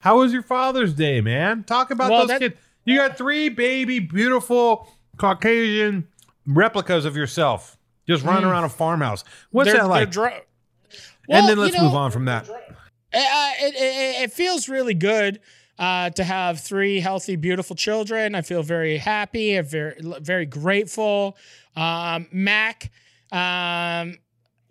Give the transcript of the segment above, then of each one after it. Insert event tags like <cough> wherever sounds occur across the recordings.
How was your Father's Day, man? Talk about Well, those that- kids. You got three baby, beautiful Caucasian replicas of yourself just running around a farmhouse. What's Mm. They're- that like? dr- and then let's know, move on from that. Uh, it, it, it feels really good uh, to have three healthy, beautiful children. I feel very happy. I'm very, very grateful. Um, Mac, um,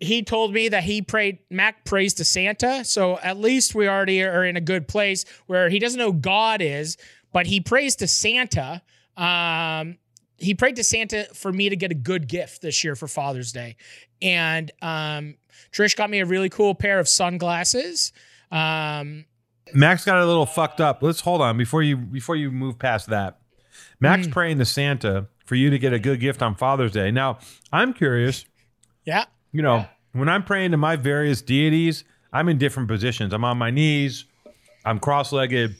he told me that he prayed. Mac prays to Santa, so at least we already are in a good place where he doesn't know God is, but he prays to Santa. Um, he prayed to Santa for me to get a good gift this year for Father's Day, and um, Trish got me a really cool pair of sunglasses. Um, Max got a little fucked up. Let's hold on before you before you move past that. Max Mm. praying to Santa for you to get a good gift on Father's Day. Now, I'm curious, yeah, you know, when I'm praying to my various deities, I'm in different positions. I'm on my knees, I'm cross-legged,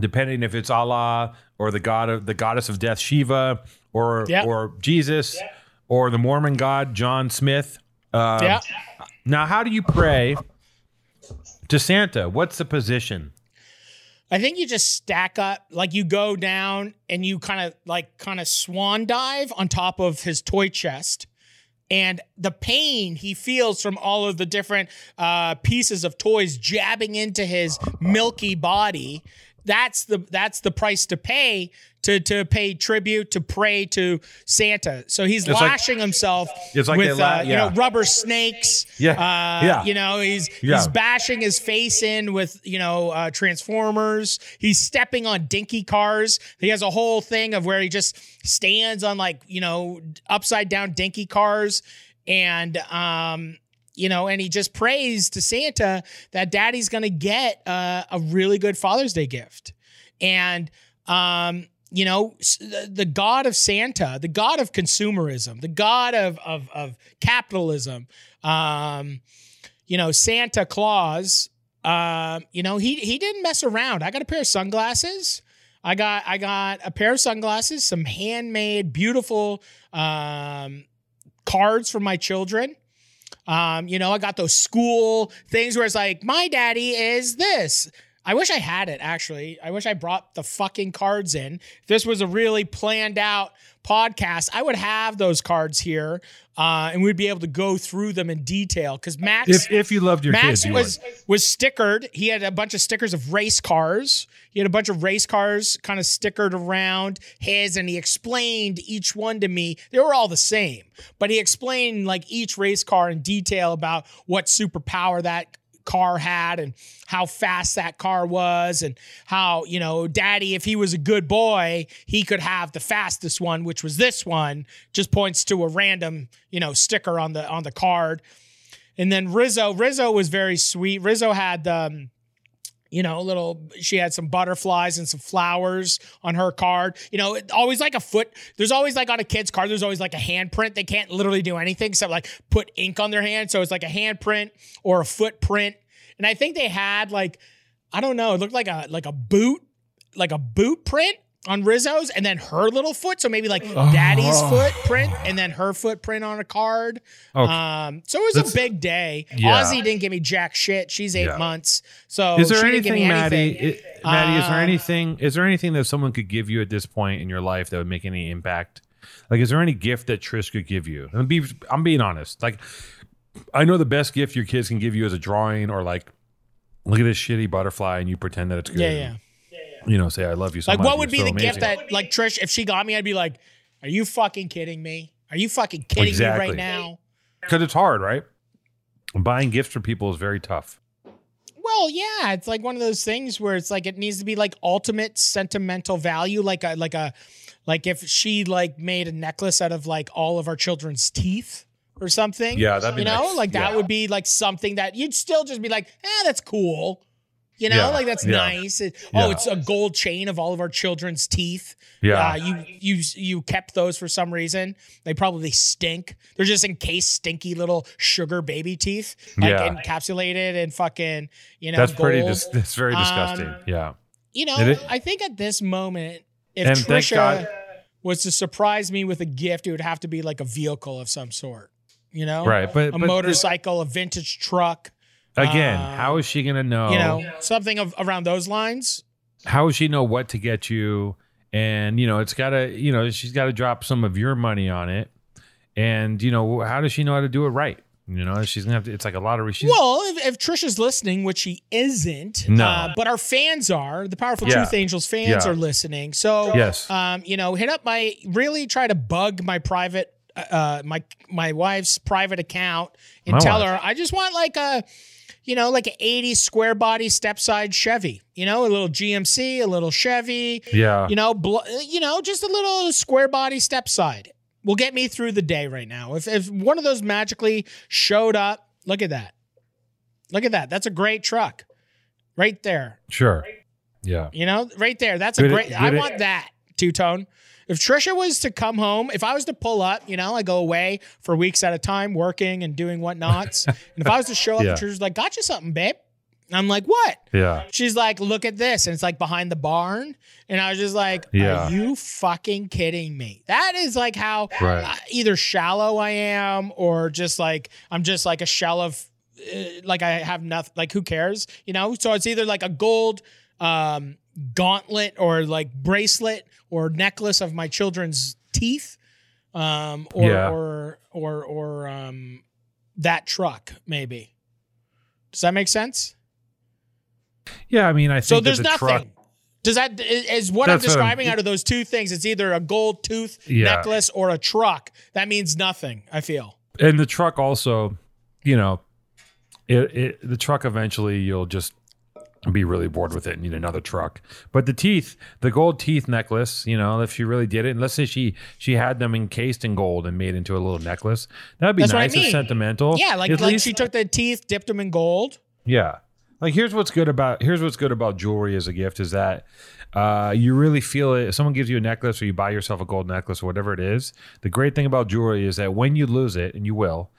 depending if it's Allah or the god of the goddess of death Shiva or Yeah. or Jesus or the Mormon god John Smith. Um, yeah. Now, how do you pray to Santa? What's the position? I think you just stack up, like you go down and you kind of like kind of swan dive on top of his toy chest. And the pain he feels from all of the different uh, pieces of toys jabbing into his milky body, that's the that's the price to pay to to pay tribute to pray to Santa. So he's like- lashing himself It's like with la- uh, you know rubber snakes. Yeah. uh, Yeah. You know he's Yeah. he's bashing his face in with you know uh, transformers he's stepping on dinky cars he has a whole thing of where he just stands on like you know upside down dinky cars and um you know and he just prays to santa that daddy's gonna get uh, a really good father's day gift and um you know the, god of santa the god of consumerism the god of of, of capitalism um you know, Santa Claus, um, you know, he he didn't mess around. I got a pair of sunglasses. I got I got a pair of sunglasses, some handmade, beautiful um, cards for my children. Um, you know, I got those school things where it's like, my daddy is this. I wish I had it actually. I wish I brought the fucking cards in. If this was a really planned out podcast, I would have those cards here, uh, and we'd be able to go through them in detail. Because Max, If if you loved your Max kids, you was would. was stickered. He had a bunch of stickers of race cars. He had a bunch of race cars kind of stickered around his, and he explained each one to me. They were all the same, but he explained like each race car in detail about what superpower that car had and how fast that car was and how you know daddy if he was a good boy he could have the fastest one which was this one just points to a random you know sticker on the on the card and then Rizzo, Rizzo was very sweet. Rizzo had um, you know, little she had some butterflies and some flowers on her card. You know, always like a foot. There's always like on a kid's card, there's always like a handprint. They can't literally do anything except like put ink on their hand. So it's like a handprint or a footprint. And I think they had like, I don't know, it looked like a like a boot, like a boot print on Rizzo's and then her little foot. So maybe like daddy's Oh. footprint and then her footprint on a card. Okay. Um, so it was That's- a big day. Yeah. Ozzy didn't give me jack shit. She's eight Yeah. months. So is there she didn't give anything, Matty? anything. i- Matty, is there Um, anything? Is there anything that someone could give you at this point in your life that would make any impact? Like, is there any gift that Trish could give you? And be, I'm being honest. Like, I know the best gift your kids can give you is a drawing or like, look at this shitty butterfly, and you pretend that it's good. Yeah, yeah. You know, say I love you so Like, much. what would be You're the so gift amazing." that, like, Trish, if she got me, I'd be like, "Are you fucking kidding me? Are you fucking kidding me right now?" Because it's hard, right? Buying gifts for people is very tough. Well, yeah, it's like one of those things where it's like it needs to be like ultimate sentimental value, like a like a like if she like made a necklace out of like all of our children's teeth or something. Yeah, that'd be you know, nice. like that Yeah. would be like something that you'd still just be like, eh, that's cool. You know, Yeah, like that's yeah. nice. It- Yeah. Oh, it's a gold chain of all of our children's teeth. Yeah. Uh, you you you kept those for some reason. They probably stink. They're just encased stinky little sugar baby teeth, like Yeah. encapsulated and fucking you know That's gold. pretty. Dis- that's very disgusting. Um, yeah. you know, I think at this moment, if And Trisha was to surprise me with a gift, it would have to be like a vehicle of some sort. You know, Right, but- a but motorcycle, a vintage truck, Again, Uh, how is she gonna know? You know, something of around those lines. how does she know what to get you? And you know, it's gotta, you know, she's got to drop some of your money on it. And you know, how does she know how to do it right? You know, she's gonna have to. It's like a lottery. She's, Well, if, if Trisha's listening, which she isn't, No. uh, but our fans are, the Powerful Yeah. Truth Angels fans Yeah. are listening. So, Yes. um, you know, hit up my, really try to bug my private, uh, my my wife's private account and My tell wife. her I just want like a, you know, like an 80 square body step side Chevy, you know, a little GMC, a little Chevy, yeah, you know, bl- you know, just a little square body step side will get me through the day right now. If if one of those magically showed up, look at that. Look at that. That's a great truck. Right there. sure, yeah, You know, right there. That's a Good- great I good- want that, two tone. If Trisha was to come home, if I was to pull up, you know, I go away for weeks at a time working and doing whatnots. <laughs> and if I was to show up Yeah. and Trisha's like, got you something, babe. I'm like, what? yeah, She's like, look at this. And it's like behind the barn. And I was just like, Yeah. are you fucking kidding me? That is like how Right. uh, either shallow I am or just like, I'm just like a shell of, uh, like I have nothing, like who cares? You know? So it's either like a gold um, gauntlet or like bracelet or necklace of my children's teeth um, or, Yeah. or, or, or um, that truck maybe. Does that make sense? yeah. I mean, I think So there's the nothing. truck- Does that is what That's I'm what I'm- describing out of those two things? It's either a gold tooth Yeah. necklace or a truck. That means nothing. I feel. and the truck also, you know, it, it the truck eventually you'll just be really bored with it and need another truck. But the teeth, the gold teeth necklace, you know, if she really did it, and let's say she she had them encased in gold and made into a little necklace, that'd be That's what I nice and sentimental. Yeah, like At like least- she took the teeth, dipped them in gold. Yeah. Like here's what's good about here's what's good about jewelry as a gift is that uh, you really feel it. If someone gives you a necklace or you buy yourself a gold necklace or whatever it is, the great thing about jewelry is that when you lose it, and you will,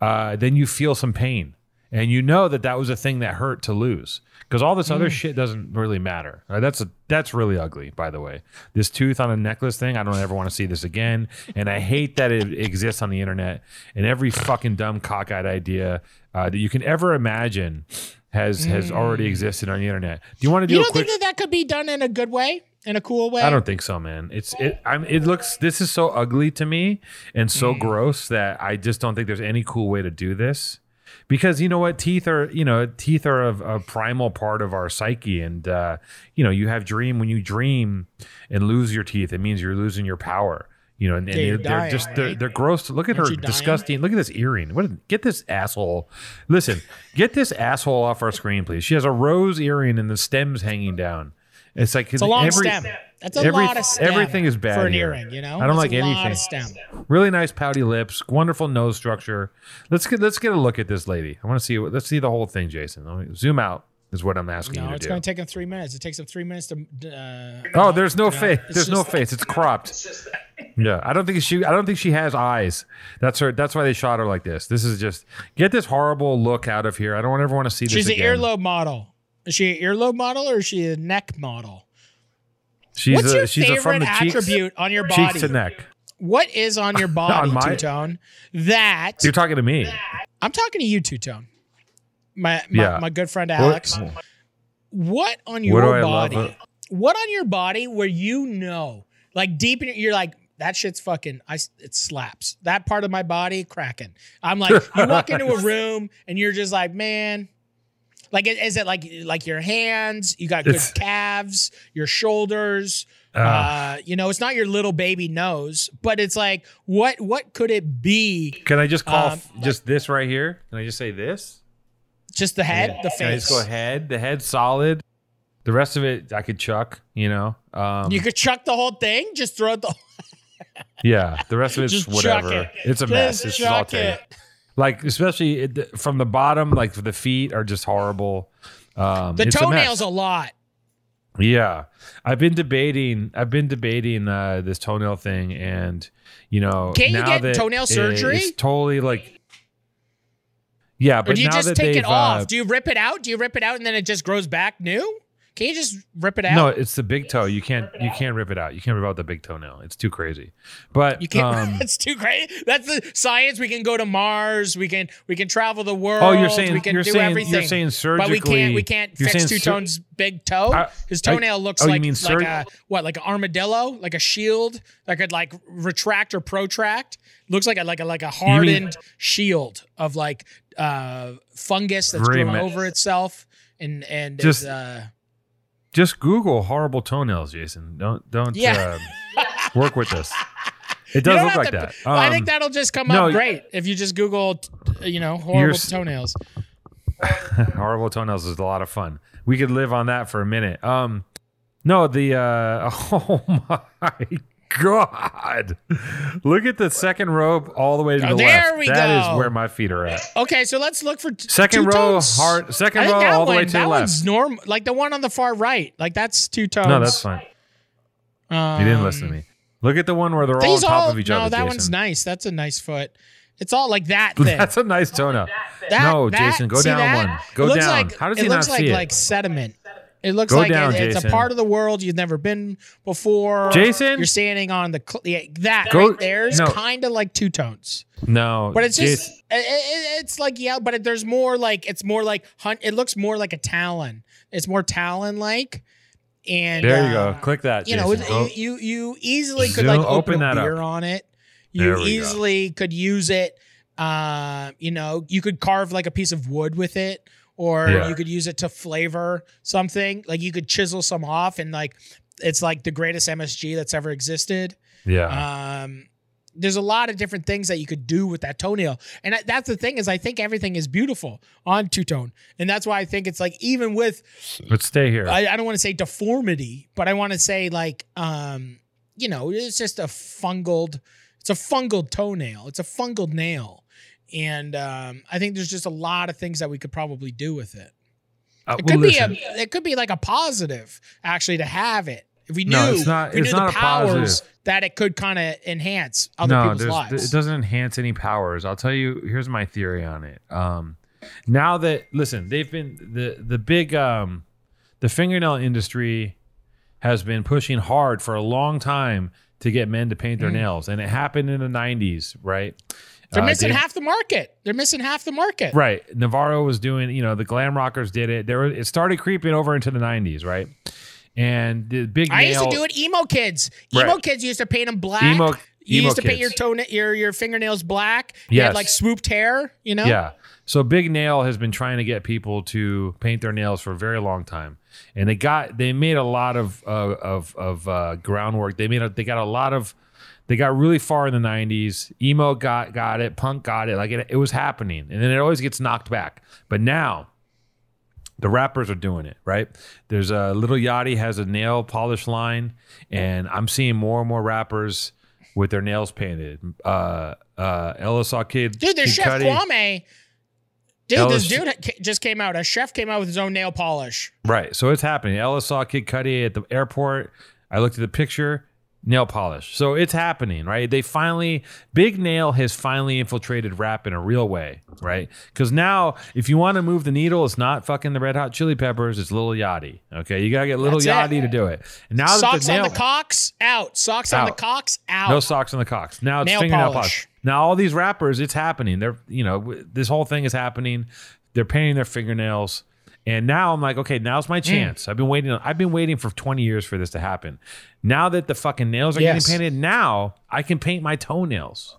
uh, then you feel some pain. And you know that that was a thing that hurt to lose because all this other shit doesn't really matter. Uh, that's a, that's really ugly, by the way. This tooth on a necklace thing, I don't ever want to see this again. And I hate that it exists on the internet. And every fucking dumb cockeyed idea uh, that you can ever imagine has has already existed on the internet. Do you want to do You a don't quick? think that that could be done in a good way, in a cool way? I don't think so, man. It's it. I'm. It looks. This is so ugly to me and Mm. so gross that I just don't think there's any cool way to do this. Because you know what, teeth are you know teeth are a, a primal part of our psyche, and uh, you know you have dream when you dream and lose your teeth, it means you're losing your power. You know, and, and they're, they're just they're, right? they're gross. Look at Aren't her dying? disgusting. Look at this earring. What? Get this asshole. Listen, get this asshole off our screen, please. She has a rose earring and the stems hanging down. It's like It's a long every, stem. That's a every- lot of stem. everything is bad for an here. earring. You know, I don't That's like a lot anything. of stem. Really nice pouty lips, wonderful nose structure. Let's get let's get a look at this lady. I want to see let's see the whole thing, Jason. Let me zoom out is what I'm asking No, you it's going to take him three minutes. It takes him three minutes to. Uh, oh, there's no face. it's There's no just- face. It's cropped. Yeah, I don't think she. I don't think she has eyes. That's her. That's why they shot her like this. This is just get this horrible look out of here. I don't ever want to see this she's an again. earlobe model. Is she an earlobe model or is she a neck model? She's What's a, your she's a favorite from the cheeks, attribute on your body? cheeks to neck. What is on your <laughs> body, On my- Two Tone? That You're talking to me. I'm talking to you, Two Tone. My my, Yeah. my good friend Alex. What on your What do I love body? What on your body where you know, like deep in your, you're like that shit's fucking. I it slaps that part of my body cracking. I'm like you walk into a <laughs> room and you're just like man. Like is- it like like your hands? You got good It's- <laughs> calves, your shoulders. Uh, Uh, you know, it's not your little baby nose, but it's like what what could it be? Can I just call um, f- just this right here? Can I just say this? Just the head, the Can I face. just go head? The head solid. The rest of it, I could chuck. You know. Um, You could chuck the whole thing, just throw it the <laughs> yeah. The rest of it's Just whatever. it. It's a mess. Just It's all chuck take. it. Like especially from the bottom, like the feet are just horrible. Um, The it's a toenails a lot. Yeah, I've been debating. I've been debating uh, this toenail thing, and you know, Can't you get that toenail it- surgery? It's totally like, yeah, Or but do you just take it off? uh, Do you rip it out? Do you rip it out and then it just grows back new? Can you just rip it out? No, it's the big toe. You can't you can't rip it out. You can't rip out the big toenail. It's too crazy. But You can't. um, <laughs> that's too great. That's the science. We can go to Mars. We can we can travel the world. oh, you're saying we can you're do saying everything. you're saying surgically, but we can't we can't fix saying Two sur- Tone's big toe. I- His I- toenail looks oh, you like mean like surg- a what like an armadillo, like a shield that could like retract or protract. Looks like a like a like a mean- hardened shield of like uh fungus that's Very grown ma- over itself and and Just- is, uh Just Google horrible toenails, Jason. Don't don't Yeah. uh, <laughs> work with this. It does look like to- that. I Um, think that'll just come no, up great if you just Google, you know, horrible toenails. <laughs> horrible toenails is a lot of fun. We could live on that for a minute. Um, no, the uh, <laughs> oh my god, look at the second row all the way to Oh, the there left. we That go. That is where my feet are at. Okay, so let's look for t- Second row, hard. Second row, that all the way to that the one's left. norm, like the one on the far right. Like that's two tones. No, that's fine. Um, You didn't listen to me. Look at the one where they're all on top all, of each no, other. that Jason. one's nice. That's a nice foot. It's all like that <laughs> thing. That's a nice toenail. That- no, that- Jason, go down that? one. It Go looks down. Like, How does it he looks not like see it? like sediment. It looks Go like down, it- it's a Jason. part of the world you've never been before. Jason? you're standing on the cl- yeah, that Go- right there's no. kind of like two tones, no, but it's just it, it- it's like yeah, but it, there's more like it's more like hunt. It looks more like a talon. It's more talon like. And there you uh, go. Click that. you know, Jason. it- you, you you easily could Zoom- like open open, that a up. beer on it. There You we go. easily could use it. Uh, you know, you could carve like a piece of wood with it, or Yeah. you could use it to flavor something. Like you could chisel some off, and like it's like the greatest MSG that's ever existed. yeah. Um, there's a lot of different things that you could do with that toenail, and that's the thing is I think everything is beautiful on two tone, and that's why I think it's like even with Let's stay here. I, I don't want to say deformity, but I want to say like um, you know, it's just a fungal it's a fungal toenail. It's a fungal nail. And um, I think there's just a lot of things that we could probably do with it. Uh, It well, could listen, be a it could be like a positive actually to have it. If we knew, No, it's not- we it's knew not the powers positive. that it could kind of enhance other no, people's lives. it doesn't enhance any powers. I'll tell you. Here's my theory on it. Um, now that listen, they've been the the big um, the fingernail industry has been pushing hard for a long time to get men to paint their Mm. nails, and it happened in the '90s, right? They're Uh, missing half the market. They're missing half the market. Right. Navarro was doing, you know, the glam rockers did it. There it started creeping over into the 90s, right? And the big I used to do it. Emo kids, emo Right. kids used to paint them black. Emo, You emo used to paint your kids. toe, your your fingernails black. You Yes. had like swooped hair. You know. Yeah. So Big Nail has been trying to get people to paint their nails for a very long time, and they got they made a lot of uh, of of uh, groundwork. They made a, they got a lot of they got really far in the '90s. Emo got got it, punk got it. Like it, it was happening, and then it always gets knocked back. But now the rappers are doing it right. There's a Lil Yachty has a nail polish line, and I'm seeing more and more rappers with their nails painted. Uh, uh, LSR Kid, Dude, there's Kid Chef Cudi. Kwame. Dude, Ellis- this dude just came out. A chef came out with his own nail polish. Right. So it's happening. Ellis saw Kid Cudi at the airport. I looked at the picture, nail polish. So it's happening, right? They finally, Big Nail has finally infiltrated rap in a real way, right? Because now, if you want to move the needle, it's not fucking the Red Hot Chili Peppers, it's Lil Yachty. Okay. You got to get Little That's it. Yachty to do it. And now Socks that the nail, on the cocks, out. Socks on the Out. cocks, out. no socks on the cocks. Now it's Nail fingernail polish. polish. Now all these rappers, it's happening. They're you know this whole thing is happening. They're painting their fingernails, and now I'm like, okay, now's Mm. my chance. I've been waiting. I've been waiting for 20 years for this to happen. Now that the fucking nails are Yes. getting painted, now I can paint my toenails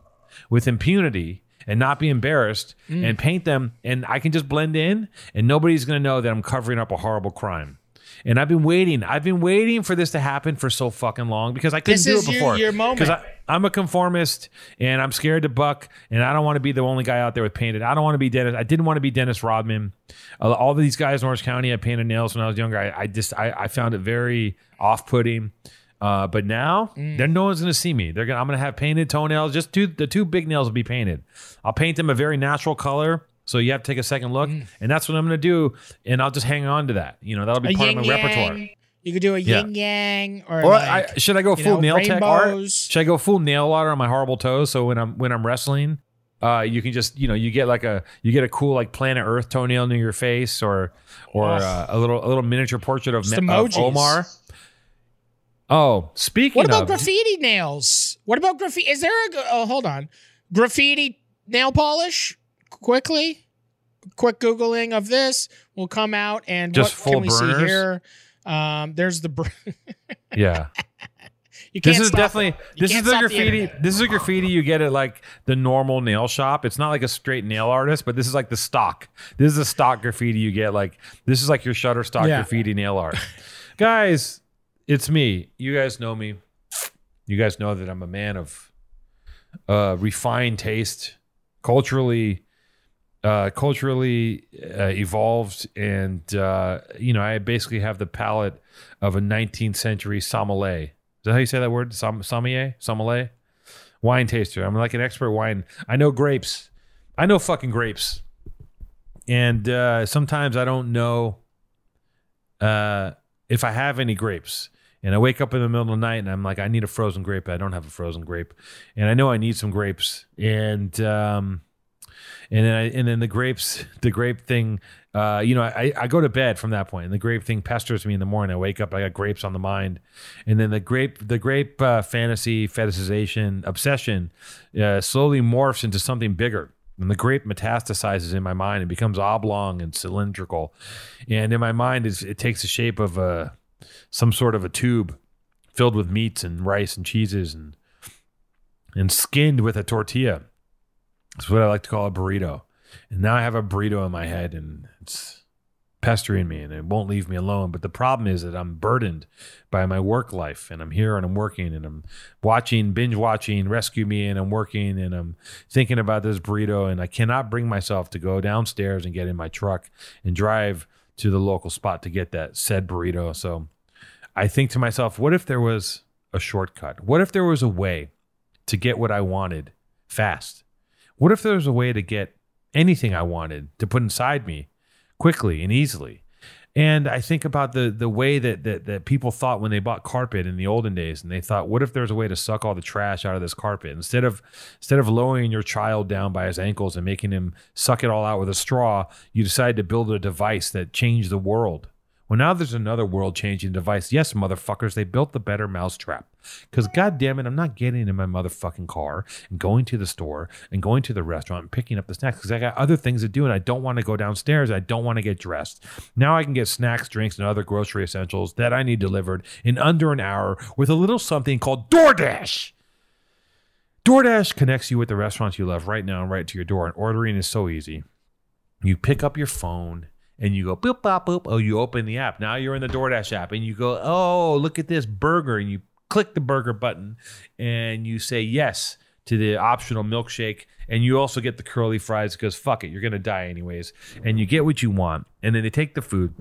with impunity and not be embarrassed Mm. and paint them, and I can just blend in, and nobody's gonna know that I'm covering up a horrible crime. And I've been waiting. I've been waiting for this to happen for so fucking long because I couldn't This do it your- before. your moment. Because I'm a conformist and I'm scared to buck, and I don't want to be the only guy out there with painted. I don't want to be Dennis. I didn't want to be Dennis Rodman. Uh, all these guys in Orange County, I painted nails when I was younger. I, I just I, I found it very off putting. Uh, but now, Mm. then no one's gonna see me. They're gonna. I'm gonna have painted toenails. Just two. The two big nails will be painted. I'll paint them a very natural color. So you have to take a second look, and that's what I'm gonna do. And I'll just hang on to that. You know, that'll be a part yin of my repertoire. You could do a Yeah. yin yang or, Or like, I, should I go full know, nail tech art? Should I go full nail art on my horrible toes? So when I'm when I'm wrestling, Uh, you can just you know you get like a you get a cool like planet Earth toenail near your face or or Ugh. uh, a little a little miniature portrait of, Just Ma- of. Omar. Oh, speaking What about of graffiti nails? What about graffiti? Is there a? Oh, hold on. Graffiti nail polish. Quickly, quick googling of this will come out, and Just what full can we see burners? here? Um, there's the. Br- <laughs> yeah. you can't This is definitely this is the graffiti. internet. this is a graffiti you get at like the normal nail shop. It's not like a straight nail artist, but this is like the stock. This is a stock graffiti you get. Like this is like your Shutterstock Yeah. graffiti nail art. <laughs> guys, it's me. You guys know me. You guys know that I'm a man of uh, refined taste, culturally, uh, culturally uh, evolved, and uh, you know I basically have the palate of a 19th century sommelier. Is that how you say that word? Som- sommelier, sommelier, wine taster. I'm like an expert wine. I know grapes. I know fucking grapes, and uh, sometimes I don't know uh, if I have any grapes. And I wake up in the middle of the night and I'm like, I need a frozen grape. I don't have a frozen grape, and I know I need some grapes. And um, and then I, and then the grapes, the grape thing. Uh, you know, I, I go to bed from that point, and the grape thing pesters me in the morning. I wake up, I got grapes on the mind, and then the grape, the grape uh, fantasy, fetishization, obsession, uh, slowly morphs into something bigger. And the grape metastasizes in my mind and becomes oblong and cylindrical, and in my mind, it takes the shape of a some sort of a tube filled with meats and rice and cheeses and and skinned with a tortilla. That's what I like to call a burrito. And now I have a burrito in my head and it's pestering me and it won't leave me alone. But the problem is that I'm burdened by my work life and I'm here and I'm working and I'm watching, binge watching Rescue Me and I'm working and I'm thinking about this burrito and I cannot bring myself to go downstairs and get in my truck and drive to the local spot to get that said burrito. So I think to myself, what if there was a shortcut? What if there was a way to get what I wanted fast? What if there was a way to get anything I wanted to put inside me quickly and easily? And I think about the the way that, that that people thought when they bought carpet in the olden days, and they thought, what if there's a way to suck all the trash out of this carpet instead of instead of lowering your child down by his ankles and making him suck it all out with a straw, you decided to build a device that changed the world. Well, now there's another world changing device. Yes, motherfuckers, they built the better mousetrap. Because, God damn it, I'm not getting in my motherfucking car and going to the store and going to the restaurant and picking up the snacks because I got other things to do and I don't want to go downstairs. I don't want to get dressed. Now I can get snacks, drinks, and other grocery essentials that I need delivered in under an hour with a little something called DoorDash. DoorDash connects you with the restaurants you love right now and right to your door. And ordering is so easy. You pick up your phone and you go boop bop boop. Oh, you open the app. Now you're in the DoorDash app and you go, oh, look at this burger. And you click the burger button and you say yes to the optional milkshake. And you also get the curly fries because fuck it, you're gonna die anyways. And you get what you want. And then they take the food.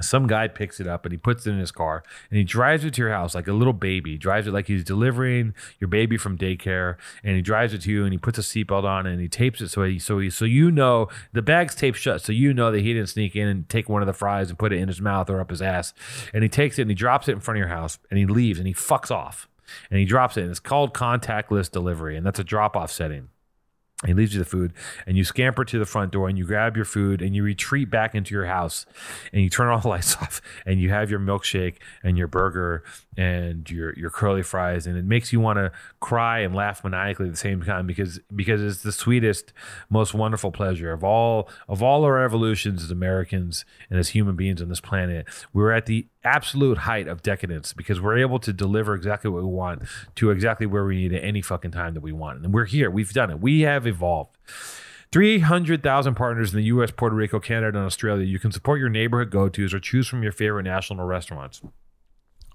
Some guy picks it up and he puts it in his car and he drives it to your house like a little baby. He drives it like he's delivering your baby from daycare, and he drives it to you and he puts a seatbelt on and he tapes it so he so he so you know the bag's taped shut, so you know that he didn't sneak in and take one of the fries and put it in his mouth or up his ass. And he takes it and he drops it in front of your house and he leaves and he fucks off and he drops it and it's called contactless delivery and that's a drop off setting. He leaves you the food, and you scamper to the front door, and you grab your food, and you retreat back into your house, and you turn all the <laughs> lights off, and you have your milkshake and your burger and your your curly fries, and it makes you want to cry and laugh maniacally at the same time because because it's the sweetest, most wonderful pleasure of all of all our evolutions as Americans and as human beings on this planet. We're at the absolute height of decadence because we're able to deliver exactly what we want to exactly where we need at any fucking time that we want. And we're here. We've done it. We have evolved. 300,000 partners in the US, Puerto Rico, Canada, and Australia. You can support your neighborhood go tos or choose from your favorite national restaurants.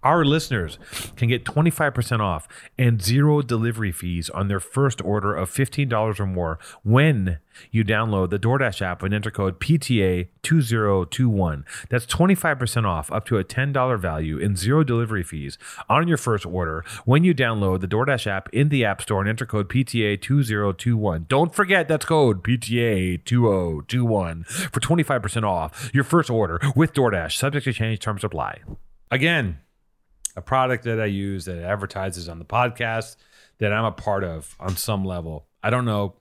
Our listeners can get 25% off and zero delivery fees on their first order of $15 or more when you download the DoorDash app and enter code PTA2021. That's 25% off up to a $10 value and zero delivery fees on your first order when you download the DoorDash app in the App Store and enter code PTA2021. Don't forget that's code PTA2021 for 25% off your first order with DoorDash. Subject to change, terms apply. Again, a product that I use that advertises on the podcast that I'm a part of on some level. I don't know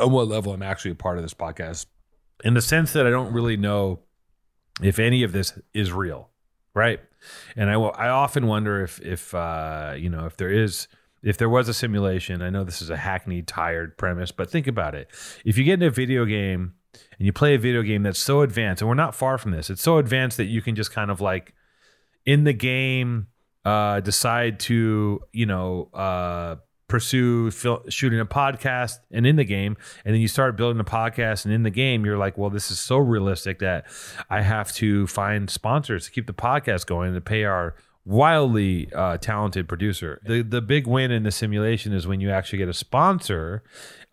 on what level I'm actually a part of this podcast, in the sense that I don't really know if any of this is real, right? And I will, I often wonder if if uh, you know if there is if there was a simulation. I know this is a hackneyed, tired premise, but think about it. If you get into a video game and you play a video game that's so advanced, and we're not far from this, it's so advanced that you can just kind of like in the game uh, decide to you know uh, pursue fil- shooting a podcast and in the game and then you start building a podcast and in the game you're like well this is so realistic that i have to find sponsors to keep the podcast going to pay our wildly uh, talented producer. The the big win in the simulation is when you actually get a sponsor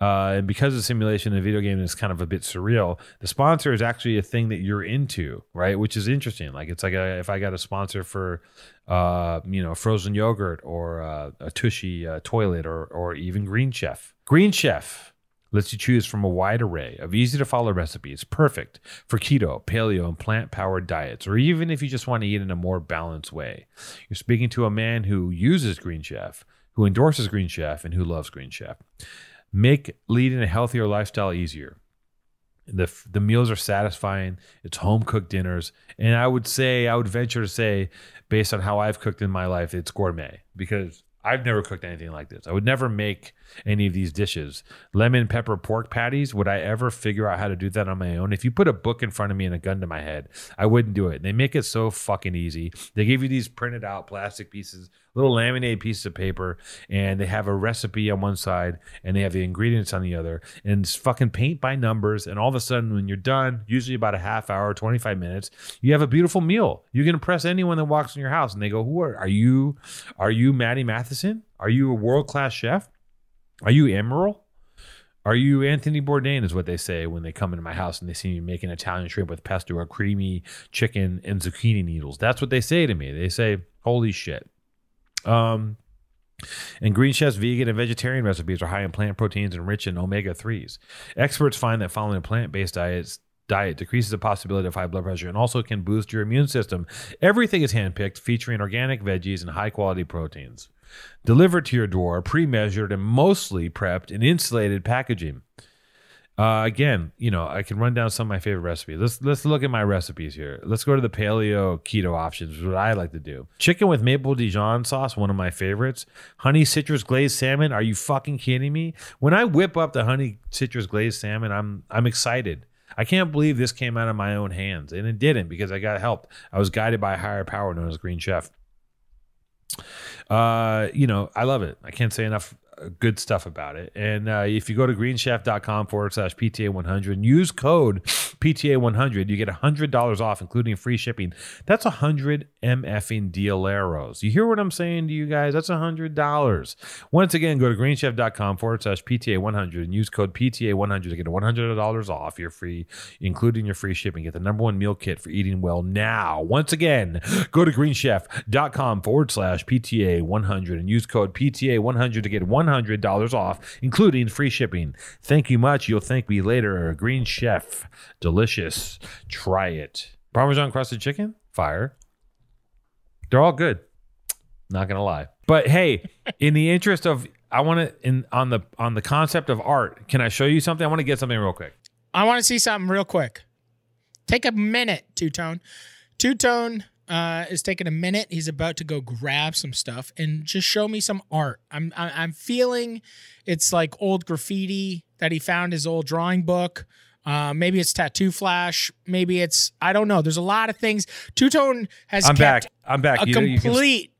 uh, and because the simulation in a video game is kind of a bit surreal the sponsor is actually a thing that you're into right which is interesting like it's like a, if i got a sponsor for uh, you know, frozen yogurt or uh, a Tushy uh, toilet or, or even Green Chef. Green Chef lets you choose from a wide array of easy to follow recipes, perfect for keto, paleo, and plant powered diets, or even if you just want to eat in a more balanced way. You're speaking to a man who uses Green Chef, who endorses Green Chef, and who loves Green Chef. Make leading a healthier lifestyle easier the the meals are satisfying. It's home cooked dinners, and I would say I would venture to say, based on how I've cooked in my life, it's gourmet because I've never cooked anything like this. I would never make any of these dishes. Lemon pepper pork patties. Would I ever figure out how to do that on my own? If you put a book in front of me and a gun to my head, I wouldn't do it. They make it so fucking easy. They give you these printed out plastic pieces, little laminated pieces of paper, and they have a recipe on one side and they have the ingredients on the other. And it's fucking paint by numbers. And all of a sudden, when you're done, usually about a half hour, 25 minutes, you have a beautiful meal. You can impress anyone that walks in your house and they go, Who are, are you? Are you Matty Matheson? Are you a world class chef? Are you Emeril? Are you Anthony Bourdain? Is what they say when they come into my house and they see me making Italian shrimp with pesto or creamy chicken and zucchini needles. That's what they say to me. They say, "Holy shit!" Um, and Green Chef's vegan and vegetarian recipes are high in plant proteins and rich in omega 3s. Experts find that following a plant based diet diet decreases the possibility of high blood pressure and also can boost your immune system. Everything is handpicked, featuring organic veggies and high quality proteins. Delivered to your door, pre measured and mostly prepped in insulated packaging. Uh, again, you know, I can run down some of my favorite recipes. Let's let's look at my recipes here. Let's go to the paleo keto options, what I like to do. Chicken with maple Dijon sauce, one of my favorites. Honey citrus glazed salmon. Are you fucking kidding me? When I whip up the honey citrus glazed salmon, I'm I'm excited. I can't believe this came out of my own hands, and it didn't because I got help. I was guided by a higher power known as Green Chef. Uh, you know, I love it. I can't say enough good stuff about it. And uh, if you go to greenchef.com forward slash PTA100 and use code PTA100, you get $100 off, including free shipping. That's 100 MFing dealeros. You hear what I'm saying to you guys? That's $100. Once again, go to greenchef.com forward slash PTA100 and use code PTA100 to get $100 off your free, including your free shipping. Get the number one meal kit for eating well now. Once again, go to greenchef.com forward slash PTA100 and use code PTA100 to get $100 off, including free shipping. Thank you much. You'll thank me later. Green Chef. Delicious. Try it. Parmesan crusted chicken? Fire. They're all good. Not gonna lie. But hey, in the interest of I want to in on the on the concept of art, can I show you something? I want to get something real quick. I want to see something real quick. Take a minute, Two Tone. Two Tone uh, is taking a minute. He's about to go grab some stuff and just show me some art. I'm I'm feeling it's like old graffiti that he found his old drawing book. Uh, maybe it's tattoo flash. Maybe it's I don't know. There's a lot of things. Two Tone has I'm kept back. I'm back. a You- you can- complete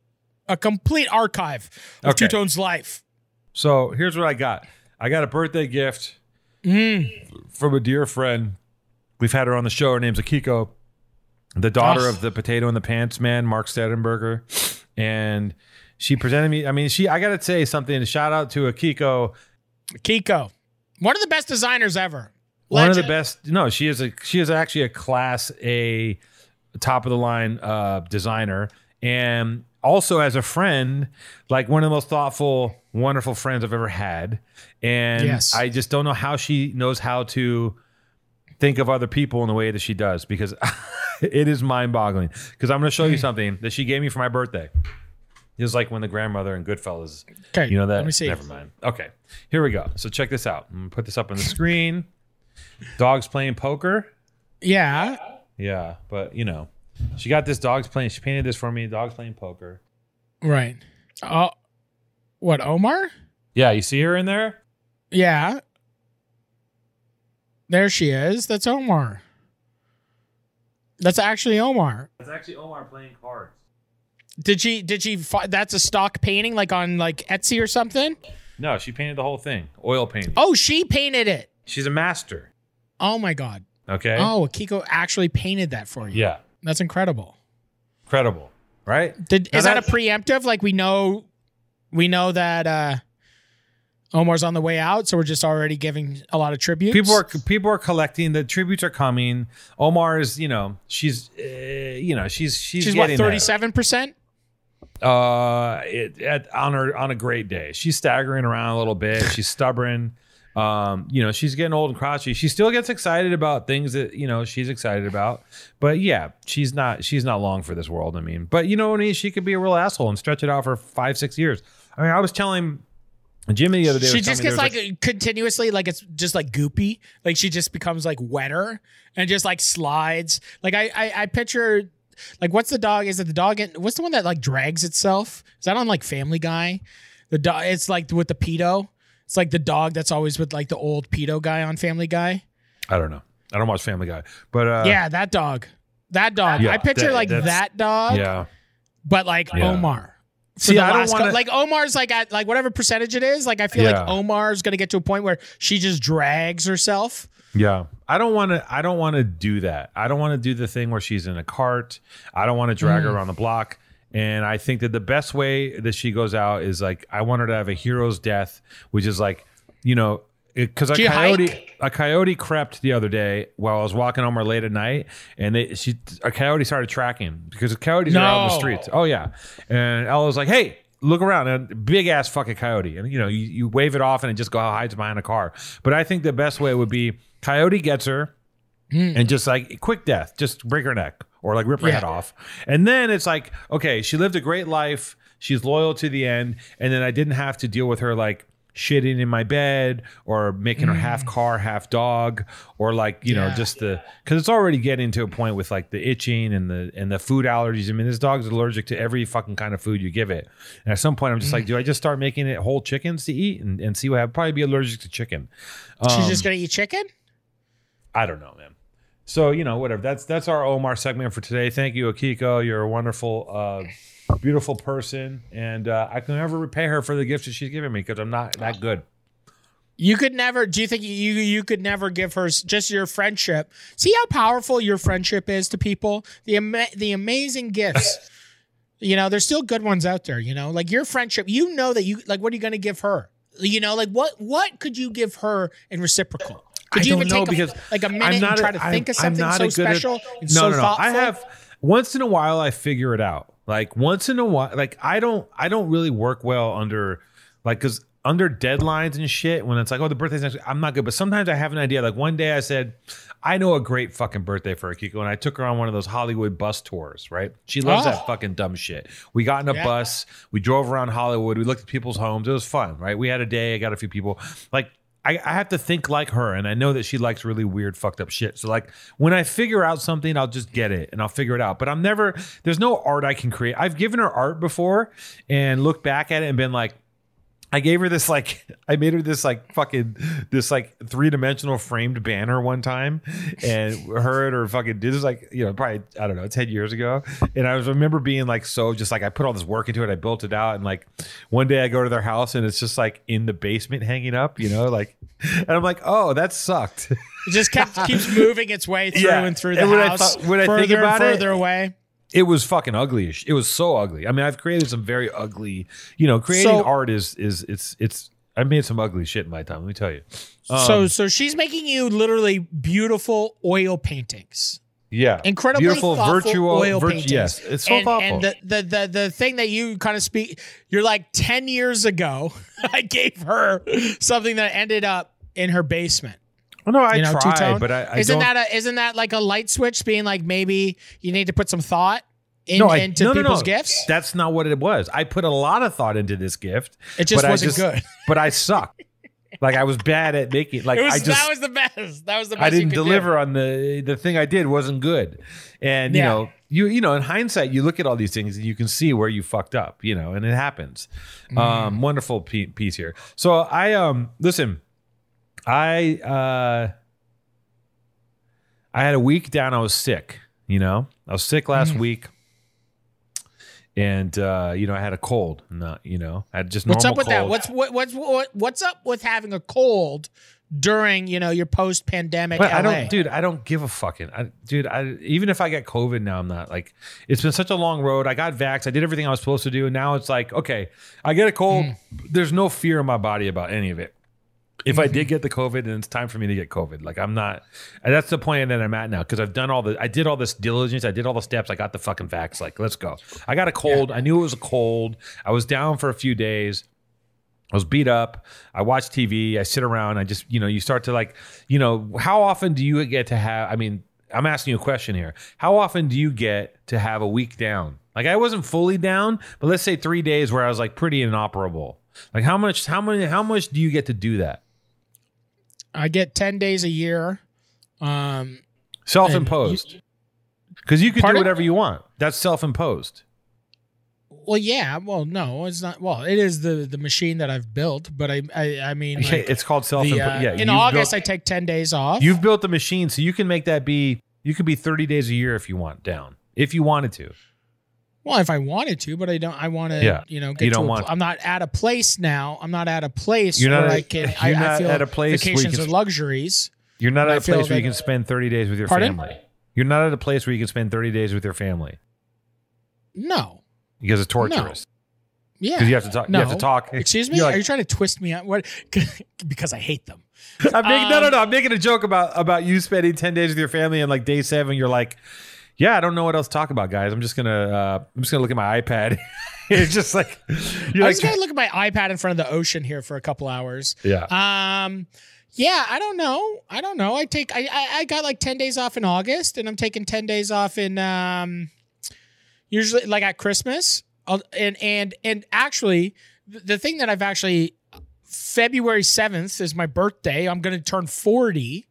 a complete archive of Okay. Two Tone's life. so here's what I got. I got a birthday gift from a dear friend. We've had her on the show. Her name's Akiko, the daughter Oh. of the potato in the pants man, Mark Stehrenberger. And she presented me. I mean, she I gotta say something. Shout out to Akiko. Akiko, one of the best designers ever. One of the best. No, she is a she is actually a class A, top of the line uh, designer, and also as a friend, like one of the most thoughtful, wonderful friends I've ever had. And Yes. I just don't know how she knows how to think of other people in the way that she does because <laughs> it is mind boggling. Because I'm going to show you <laughs> something that she gave me for my birthday. It was like when the grandmother and Goodfellas. Okay, You know that? Let me see. Never mind. Okay, here we go. So check this out. I'm gonna put this up on the <laughs> screen. Dogs playing poker. Yeah. Yeah, but you know, she got this dogs playing. She painted this for me. Dogs playing poker. Right. Oh, what Omar? Yeah, you see her in there. Yeah. There she is. That's Omar. That's actually Omar. That's actually Omar playing cards. Did she? Did she? Fi- that's a stock painting, like on like Etsy or something. No, she painted the whole thing. Oil painting. Oh, she painted it. She's a master. Oh my god. Okay. Oh, Kiko actually painted that for you. Yeah. That's incredible. Incredible, Right. Did Now is that a preemptive? Like we know, we know that uh Omar's on the way out, so we're just already giving a lot of tributes. People are people are collecting. The tributes are coming. Omar is, you know, she's, uh, you know, she's she's, She's what thirty seven percent. Uh, it, at on her on a great day, she's staggering around a little bit. She's stubborn. Um, you know, she's getting old and crotchety. She still gets excited about things that you know she's excited about. But yeah, she's not she's not long for this world. I mean, but you know what I mean. She could be a real asshole and stretch it out for five six years. I mean, I was telling Jimmy the other day. She just gets there like, continuously like it's just like goopy. Like she just becomes like wetter and just like slides. Like I I, I picture like what's the dog? Is it the dog? In, what's the one that like drags itself? Is that on like Family Guy? The dog. It's like with the pedo. It's like the dog that's always with like the old pedo guy on Family Guy. I don't know. I don't watch Family Guy, but uh, yeah, that dog. That dog. Yeah, I picture that- like that dog, yeah. but like Yeah. Omar. See, I don't wanna- like Omar's like at like whatever percentage it is. Like I feel Yeah. like Omar's gonna get to a point where she just drags herself. Yeah. I don't want to I don't want to do that. I don't want to do the thing where she's in a cart. I don't want to drag her Mm. around the block. And I think that the best way that she goes out is like I want her to have a hero's death, which is like, you know, because a coyote hike? a coyote crept the other day while I was walking home or late at night, and they she a coyote started tracking because the coyotes are out in the streets. Oh yeah, and Ella was like, "Hey, look around!" And big ass fucking coyote, and you know, you, you wave it off and it just go hides behind a car. But I think the best way would be coyote gets her, and just like quick death, just break her neck or like rip her Yeah. head off, and then it's like, okay, she lived a great life, she's loyal to the end, and then I didn't have to deal with her like shitting in my bed or making her half car half dog or like you know just the because it's already getting to a point with like the itching and the and the food allergies i mean this dog's allergic to every fucking kind of food you give it and at some point i'm just like do i just start making it whole chickens to eat and, and see what i'd probably be allergic to chicken She's Um, just gonna eat chicken. I don't know, man. So you know, whatever. That's that's our Omar segment for today. Thank you, Akiko. You're a wonderful, uh, beautiful person, and uh, I can never repay her for the gifts that she's given me because I'm not that good. You could never. Do you think you you could never give her just your friendship? See how powerful your friendship is to people. The ama- the amazing gifts. <laughs> you know, there's still good ones out there. You know, like your friendship. You know that you like. What are you going to give her? You know, like what what could you give her in reciprocal? Could I you don't even know take because a, like a I'm minute not and try a- to I'm- think of I'm something not so a good at- special and no, so no, no. thoughtful? I have once in a while I figure it out. Like once in a while, like I don't I don't really work well under like because under deadlines and shit when it's like oh the birthday's next week, I'm not good. But sometimes I have an idea. Like one day I said I know a great fucking birthday for Akiko, and I took her on one of those Hollywood bus tours. Right? She loves Oh. that fucking dumb shit. We got in a Yeah. bus, we drove around Hollywood, we looked at people's homes. It was fun, right? We had a day. I got a few people like. I, I have to think like her, and I know that she likes really weird, fucked up shit. So, like, when I figure out something, I'll just get it and I'll figure it out. But I'm never, there's no art I can create. I've given her art before and looked back at it and been like, I gave her this like <laughs> I made her this like fucking this like three dimensional framed banner one time, and her and her fucking did this like you know probably I don't know ten years ago, and I was remember being like so just like I put all this work into it, I built it out, and like one day I go to their house and it's just like in the basement hanging up, you know, like, <laughs> and I'm like, oh that sucked. It just kept, keeps moving its way <laughs> through Yeah. and through the And when I house, thought- when I think about and it- further away. It was fucking ugly. It was so ugly. I mean, I've created some very ugly, you know, creating So- art is is it's it's. I've made some ugly shit in my time. Let me tell you. Um, so so she's making you literally beautiful oil paintings. Yeah, incredibly beautiful, virtual, oil virtu- paintings. Yes, it's so and, thoughtful. And the, the the the thing that you kind of speak, you're like ten years ago. <laughs> I gave her something that ended up in her basement. Well, no, I You know, tried, two-tone. but I, I isn't don't. that a isn't that like a light switch being like maybe you need to put some thought in, no, I, into no, no, people's no. gifts? That's not what it was. I put a lot of thought into this gift. It just but I wasn't good. <laughs> But I sucked. like I was bad at making. Like It was I just that was the best. That was the best. I didn't could do. deliver on the the thing I did wasn't good. And you know, you you know, in hindsight, you look at all these things and you can see where you fucked up. You know, and it happens. Mm. Um, wonderful piece here. So I um listen, I uh I had a week down. I was sick. You know, I was sick last Mm. week. And uh, you know, I had a cold. Not, you know, I had just What's up with that? cold. What's what, what's what, what's up with having a cold during you know your post pandemic? I don't, dude. I don't give a fucking, I, dude. I even if I get COVID now, I'm not like. It's been such a long road. I got vaxxed. I did everything I was supposed to do, and now it's like, okay, I get a cold. Mm. There's no fear in my body about any of it. If I did get the COVID, and it's time for me to get COVID. Like I'm not. and That's the point that I'm at now because I've done all the. I did all this diligence. I did all the steps. I got the fucking vax. Like let's go. I got a cold. I knew it was a cold. I was down for a few days. I was beat up. I watch TV. I sit around. I just, you know, you start to like, you know, how often do you get to have? I mean, I'm asking you a question here. How often do you get to have a week down? Like I wasn't fully down, but let's say three days where I was like pretty inoperable. Like how much? How many? How much do you get to do that? I get ten days a year. Um, Self-imposed. Because you could Pardon? do whatever you want. That's self-imposed. well, yeah. Well, no, it's not. Well, it is the the machine that I've built, but I I, I mean, like, it's called self-imposed. the, uh, yeah. in August built- I take ten days off. You've built the machine, so you can make that be. You could be 30 days a year if you want down, if you wanted to. Well, if I wanted to, but I don't. I want to, Yeah. you know, get You to. don't a, want- I'm not at a place now. I'm not at a place You're not where at- I can. <laughs> you're I, I not feel at a place vacations can- are luxuries. You're not at a place where you can spend 30 days with your Pardon? family. You're not at a place where you can spend 30 days with your family No. because it's torturous. Yeah. Because you have to talk. No. You have to talk. Excuse me. You're you trying to twist me out? What? <laughs> because I hate them. I'm making, no, no, Um, no. I'm making a joke about about you spending 10 days with your family and like day seven, you're like, yeah, I don't know what else to talk about, guys. I'm just gonna uh, I'm just gonna look at my iPad. <laughs> it's just like you're I like just gotta <laughs> look at my iPad in front of the ocean here for a couple hours. yeah. Um, yeah, I don't know. I don't know. I take. I, I I got like ten days off in August, and I'm taking ten days off in um, usually like at Christmas. I'll, and and and actually, the, the thing that I've actually February seventh is my birthday. I'm gonna turn forty.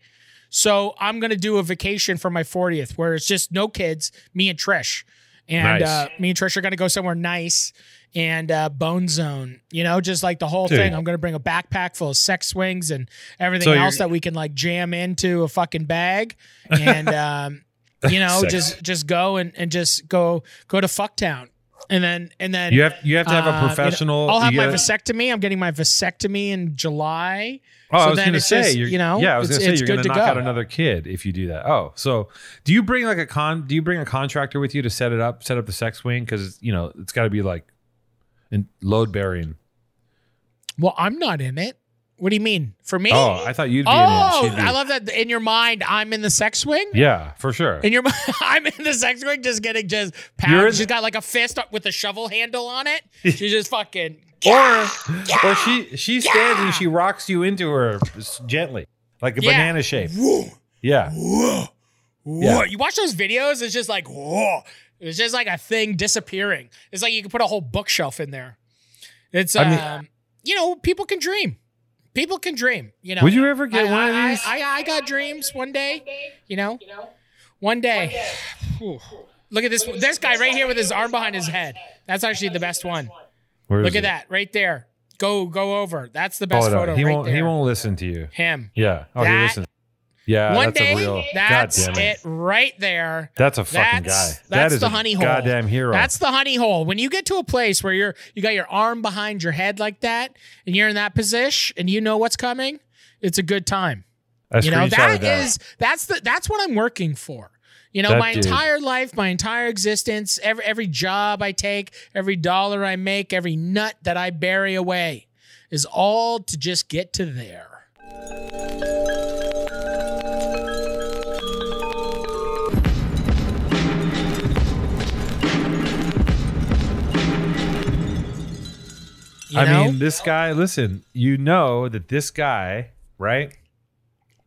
So I'm gonna do a vacation for my 40th where it's just no kids, me and Trish. And Nice. uh, me and Trish are gonna go somewhere nice and uh, Bone Zone. You know, just like the whole Dude. thing. I'm gonna bring a backpack full of sex swings and everything So else that we can like jam into a fucking bag, <laughs> and um, you know, Sex. just just go and, and just go go to Fucktown, and then and then You have you have to have uh, a you know, professional. I'll have my gotta- vasectomy. I'm getting my vasectomy in July. Oh, So I was then going to it's say, just, you know, yeah, I was it's- going to say you're going good to knock go. out another kid if you do that. Oh, so do you bring like a con? Do you bring a contractor with you to set it up, set up the sex wing? Because you know it's got to be like in load bearing. Well, I'm not in it. What do you mean for me? Oh, I thought you'd be Oh, in it. Be- I love that. In your mind, I'm in the sex swing. Yeah, for sure. In your mind, <laughs> I'm in the sex swing, just getting just pounded. She's got like a fist with a shovel handle on it. She's just fucking. or or she she stands and she rocks you into her gently, like a Yeah. banana shape. Whoa, Yeah, whoa, whoa. Yeah. You watch those videos, it's just like, whoa. It's just like a thing disappearing. It's like you can put a whole bookshelf in there. It's, I mean- um, you know, people can dream. People can dream. You know, Would you ever get I, one of these? I, I, I got dreams one day. You know, one day. Whew. Look at this. This guy right here with his arm behind his head. That's actually the best one. Where is Look at it? that right there. Go go over. That's the Hold best on. photo He right won't. there. He won't listen to you. Him. Yeah. Oh, he listens. Yeah, one that's day. a real. that's damn it. right there. That's a fucking That's- guy. that's that is the honey hole. goddamn hero. That's the honey hole. When you get to a place where you're you got your arm behind your head like that, and you're in that position, and you know what's coming, it's a good time. I you know that that. is that's the that's what I'm working for. You know, That my dude. entire life, my entire existence, every every job I take, every dollar I make, every nut that I bury away, is all to just get to there. You I know? mean, this guy. Listen, you know that this guy, right?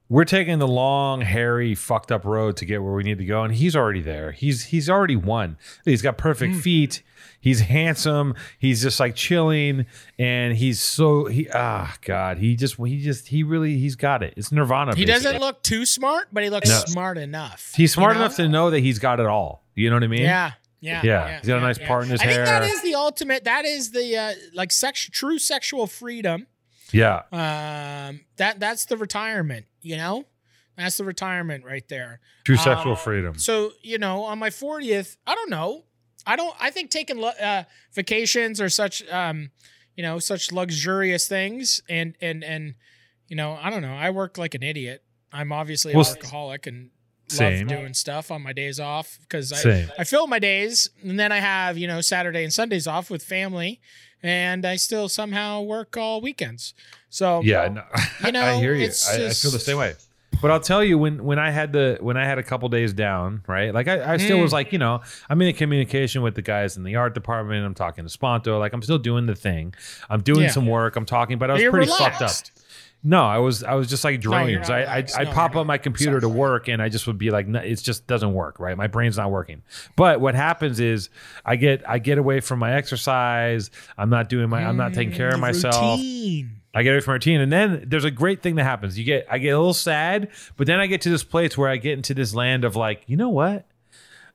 we're taking the long, hairy, fucked up road to get where we need to go, and he's already there. He's he's already won. He's got perfect Mm. feet. He's handsome. He's just like chilling, and he's so he ah god. He just he just he really he's got it. It's Nirvana. He basically. doesn't look too smart, but he looks No. smart enough. He's smart you know? enough to know that he's got it all. You know what I mean? Yeah. Yeah, Yeah, he's got a nice part in his I think that hair. is the ultimate. That is the uh, like sex, true sexual freedom. Yeah. Um, that that's the retirement. You know, that's the retirement right there. True sexual Um, freedom. So you know, on my fortieth, I don't know. I don't. I think taking uh, vacations are such, um, you know, such luxurious things, and and and you know, I don't know. I work like an idiot. I'm obviously Well, a workaholic and same. love doing stuff on my days off because I Same. I fill my days, and then I have you know Saturday and Sundays off with family, and I still somehow work all weekends. So Yeah, no, You <laughs> know, I hear you. it's I, I feel the just- same way. But I'll tell you when when I had the when I had a couple days down, right? Like I, I still Mm. was like, you know, I'm in communication with the guys in the art department. I'm talking to Sponto. Like I'm still doing the thing. I'm doing Yeah. some work. I'm talking, but I was you're pretty fucked up. No, I was I was just like No, drained. not I. I No, I'd pop up my computer to work and I just would be like, no, it just doesn't work, right? My brain's not working. But what happens is I get I get away from my exercise. I'm not doing my I'm not taking care of Mm, myself. routine. I get away from my routine, and then there's a great thing that happens. You get, I get a little sad, but then I get to this place where I get into this land of like, you know what?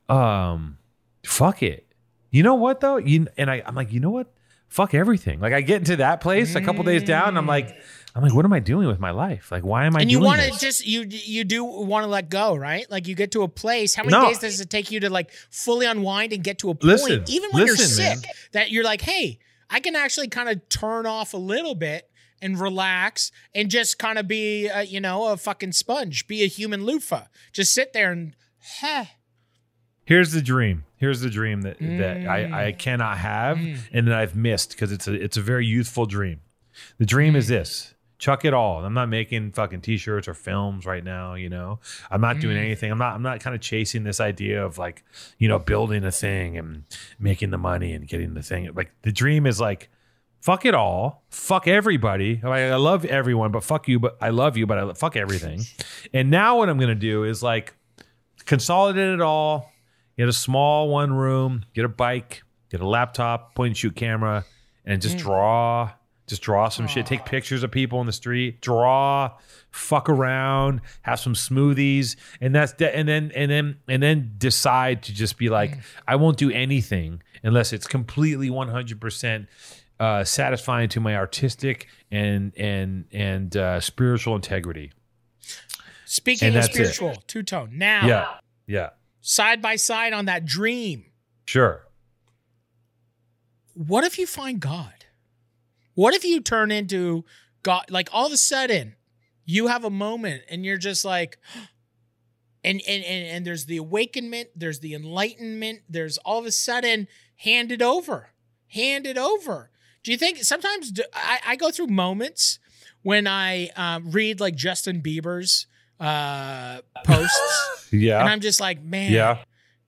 Um, fuck it. You know what though? You and I, I'm like, you know what? Fuck everything. Like I get into that place a couple days down, and I'm like, I'm like, what am I doing with my life? Like, why am I? and you want to just you you do want to let go, right? Like you get to a place. How many No. days does it take you to like fully unwind and get to a point, Listen, even when you're listen, man. sick, that you're like, hey, I can actually kind of turn off a little bit and relax and just kind of be, uh, you know, a fucking sponge, be a human loofah, just sit there and, huh. Here's the dream. Here's the dream that that Mm. I, I cannot have and that I've missed because it's a it's a very youthful dream. The dream Mm. is this. Chuck it all. I'm not making fucking t-shirts or films right now, you know. I'm not doing Mm. anything. I'm not I'm not kind of chasing this idea of like, you know, building a thing and making the money and getting the thing. Like the dream is like fuck it all. Fuck everybody. Like, I love everyone, but fuck you, but I love you, but I fuck everything. <laughs> And now what I'm going to do is like consolidate it all, get a small one room, get a bike, get a laptop, point and shoot camera, and just draw. Just draw some shit. Take pictures of people in the street. Draw, fuck around, have some smoothies, and that's de- and then and then and then decide to just be like, I won't do anything unless it's completely one hundred percent uh, satisfying to my artistic and and and uh, spiritual integrity. Speaking And of spiritual, two tone. Now, Yeah, yeah, side by side on that dream, sure. what if you find God? What if you turn into God? Like all of a sudden, you have a moment and you're just like, <gasps> and and and, and there's the awakenment, there's the enlightenment, there's all of a sudden hand it over, hand it over. Do you think sometimes do, I, I go through moments when I um, read like Justin Bieber's uh, posts, <laughs> Yeah, and I'm just like, man, yeah.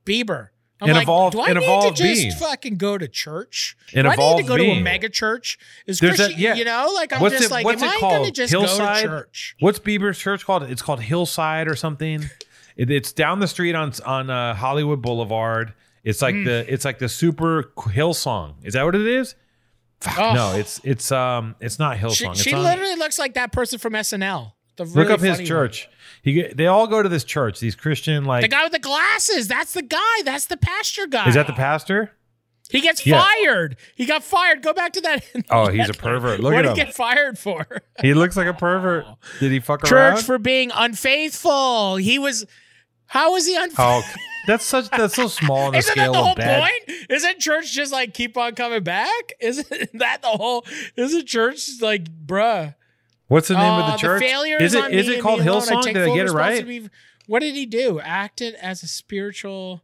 Bieber. I'm An like, evolved- do I need evolved to just being. fucking go to church? An do I need to go to a being. mega church? Is There's Christian, yeah. you know, like I'm What's just it- like, what's am it I going to just Hillside? go to church? What's Bieber's church called? It's called Hillside or something. It, it's down the street on on uh, Hollywood Boulevard. It's like Hmm. the it's like the super Hillsong. Is that what it is? Fuck, Oh. No, it's it's um it's not She, Hillsong. She on- literally looks like that person from SNL. The look really up his church. He they all go to this church. These Christian like The guy with the glasses. That's the guy. That's the pastor guy. is that the pastor? He gets Yeah. fired. He got fired. Go back to that. Oh, he's a pervert. Look what at did he get fired for? He looks like a pervert. Did he fuck Church around? Church for being unfaithful. He was. How was he unfaithful? oh, that's such that's so small on the Isn't that the whole bad. point? Isn't church just like keep on coming back? Isn't <laughs> that the whole? Isn't church like, bruh? What's the name of uh, the church? failure is it is it called Hillsong? Did I get it right? What did he do? Acted as a spiritual.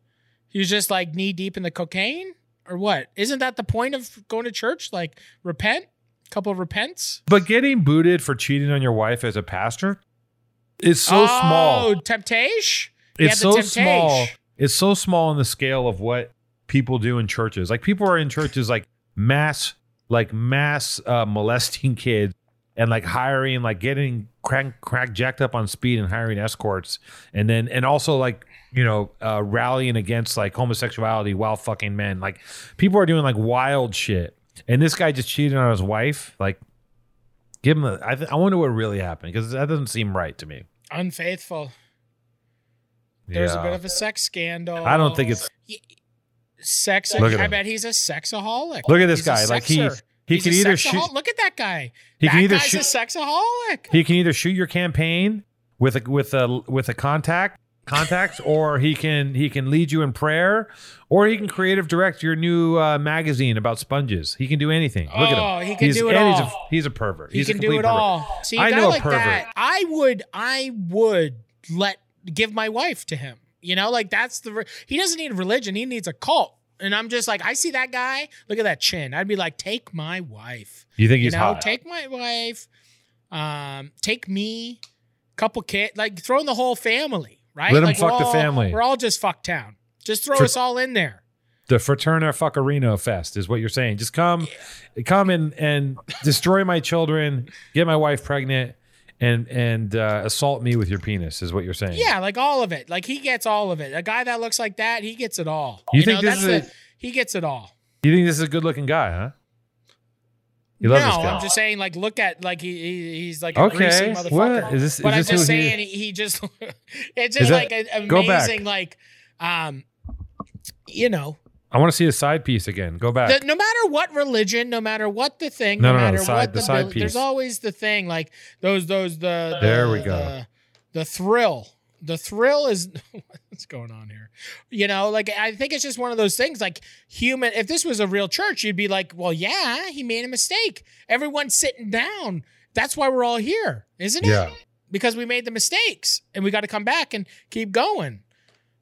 He was just like knee deep in the cocaine, or what? Isn't that the point of going to church? Like repent, couple of repents. But getting booted for cheating on your wife as a pastor is so oh, small. temptation. It's so temptation. small. It's so small on the scale of what people do in churches. Like people are in churches like mass, like mass uh, molesting kids and like hiring, like getting crack, crack jacked up on speed and hiring escorts, and then and also like you know uh, rallying against like homosexuality while fucking men. Like people are doing like wild shit, and this guy just cheated on his wife. Like, give him. A, I th- I wonder what really happened because that doesn't seem right to me. Unfaithful. There's a bit of a sex scandal. I don't think it's. sex. I bet he's a sexaholic. Look at this He's guy. Like he. He He's can a either shoot. Look at that guy. He that can either guy's shoot- a sexaholic. He can either shoot your campaign with a with a with a contact contacts, <laughs> or he can he can lead you in prayer, or he can creative direct your new uh, magazine about sponges. He can do anything. Look at him. Oh, he can he's, do it and He's a, he's a pervert. He he's a can do it pervert. all. See, a I know a like pervert. that, I would, I would let give my wife to him. You know, like that's the. He doesn't need religion. He needs a cult. And I'm just like, I see that guy. Look at that chin. I'd be like, take my wife. You think You he's know, hot? take my wife. Um, take me. Couple kid, like throwing the whole family. Right. Let him like we're fuck the all- family. We're all just fuck town. Just throw For- us all in there. the Fraterna Fuckerino Fest is what you're saying. Just come, come and and destroy my children, get my wife pregnant, and and uh, assault me with your penis is what you're saying. Yeah, like all of it. Like he gets all of it. A guy that looks like that, he gets it all. You think this that's is a- the, he gets it all. You think this is a good looking guy, huh? You no, love this guy. I'm just saying. Like, look at like he, he he's like a greasy Okay, motherfucker. what is this? Is but I'm just saying, he, he just <laughs> it's just that- like a, go back. amazing. Like, um, you know, I want to see a side piece again. Go back. the, no matter what religion, no matter what the thing, No, no, no, no, matter the side- what the the, side bill- piece. there's always the thing. Like those those the, the There we go. the, the thrill. The thrill is <laughs> what's going on here. You know, like I think it's just one of those things. Like human, if this was a real church, you'd be like, well, yeah, he made a mistake. Everyone's sitting down. That's why we're all here, isn't it? yeah. because we made the mistakes and we got to come back and keep going.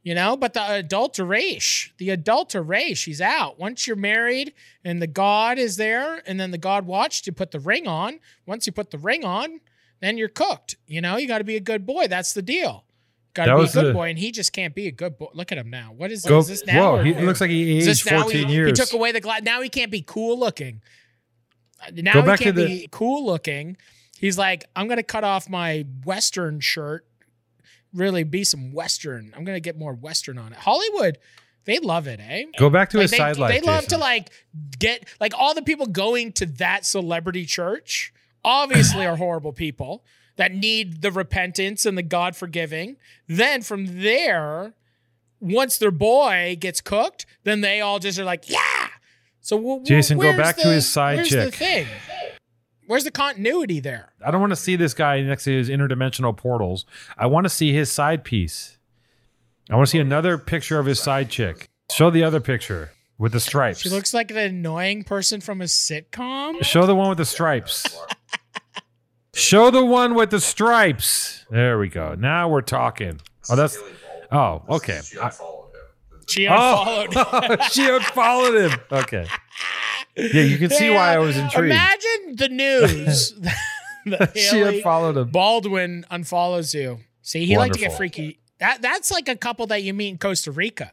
You know, but the adulteration, the adulteration, she's out. Once you're married and the God is there, and then the God watched you put the ring on. Once you put the ring on, then you're cooked. You know, you got to be a good boy. That's the deal. Got to be a good the- boy, and he just can't be a good boy. Look at him now. What is, Go. is this now? Whoa, he, it looks like he aged this 14 he, years. He took away the glass. Now he can't be cool looking. Uh, Now Go he back to can't the- be cool looking. He's like, I'm gonna cut off my Western shirt. Really be some Western. I'm gonna get more Western on it. Hollywood, they love it, eh? Go back to Like his they, side life. they love to like get like all the people going to that celebrity church obviously are horrible people that need the repentance and the God forgiving. Then from there, once their boy gets cooked, then they all just are like, yeah. So w- Jason, go back to his side chick. The thing? Where's the continuity there? I don't want to see this guy next to his interdimensional portals. I want to see his side piece. I want to see another picture of his side chick. Show the other picture with the stripes. She looks like an annoying person from a sitcom. Show the one with the stripes. Show the one with the stripes. There we go. Now we're talking. Oh, that's. Oh, okay. I- She Oh, unfollowed. <laughs> she unfollowed him. Okay. Yeah, you can see why I was intrigued. Imagine the news <laughs> that she Hailey unfollowed him. Baldwin unfollows you. See, he like to get Wonderful. freaky. That that's like a couple that you meet in Costa Rica.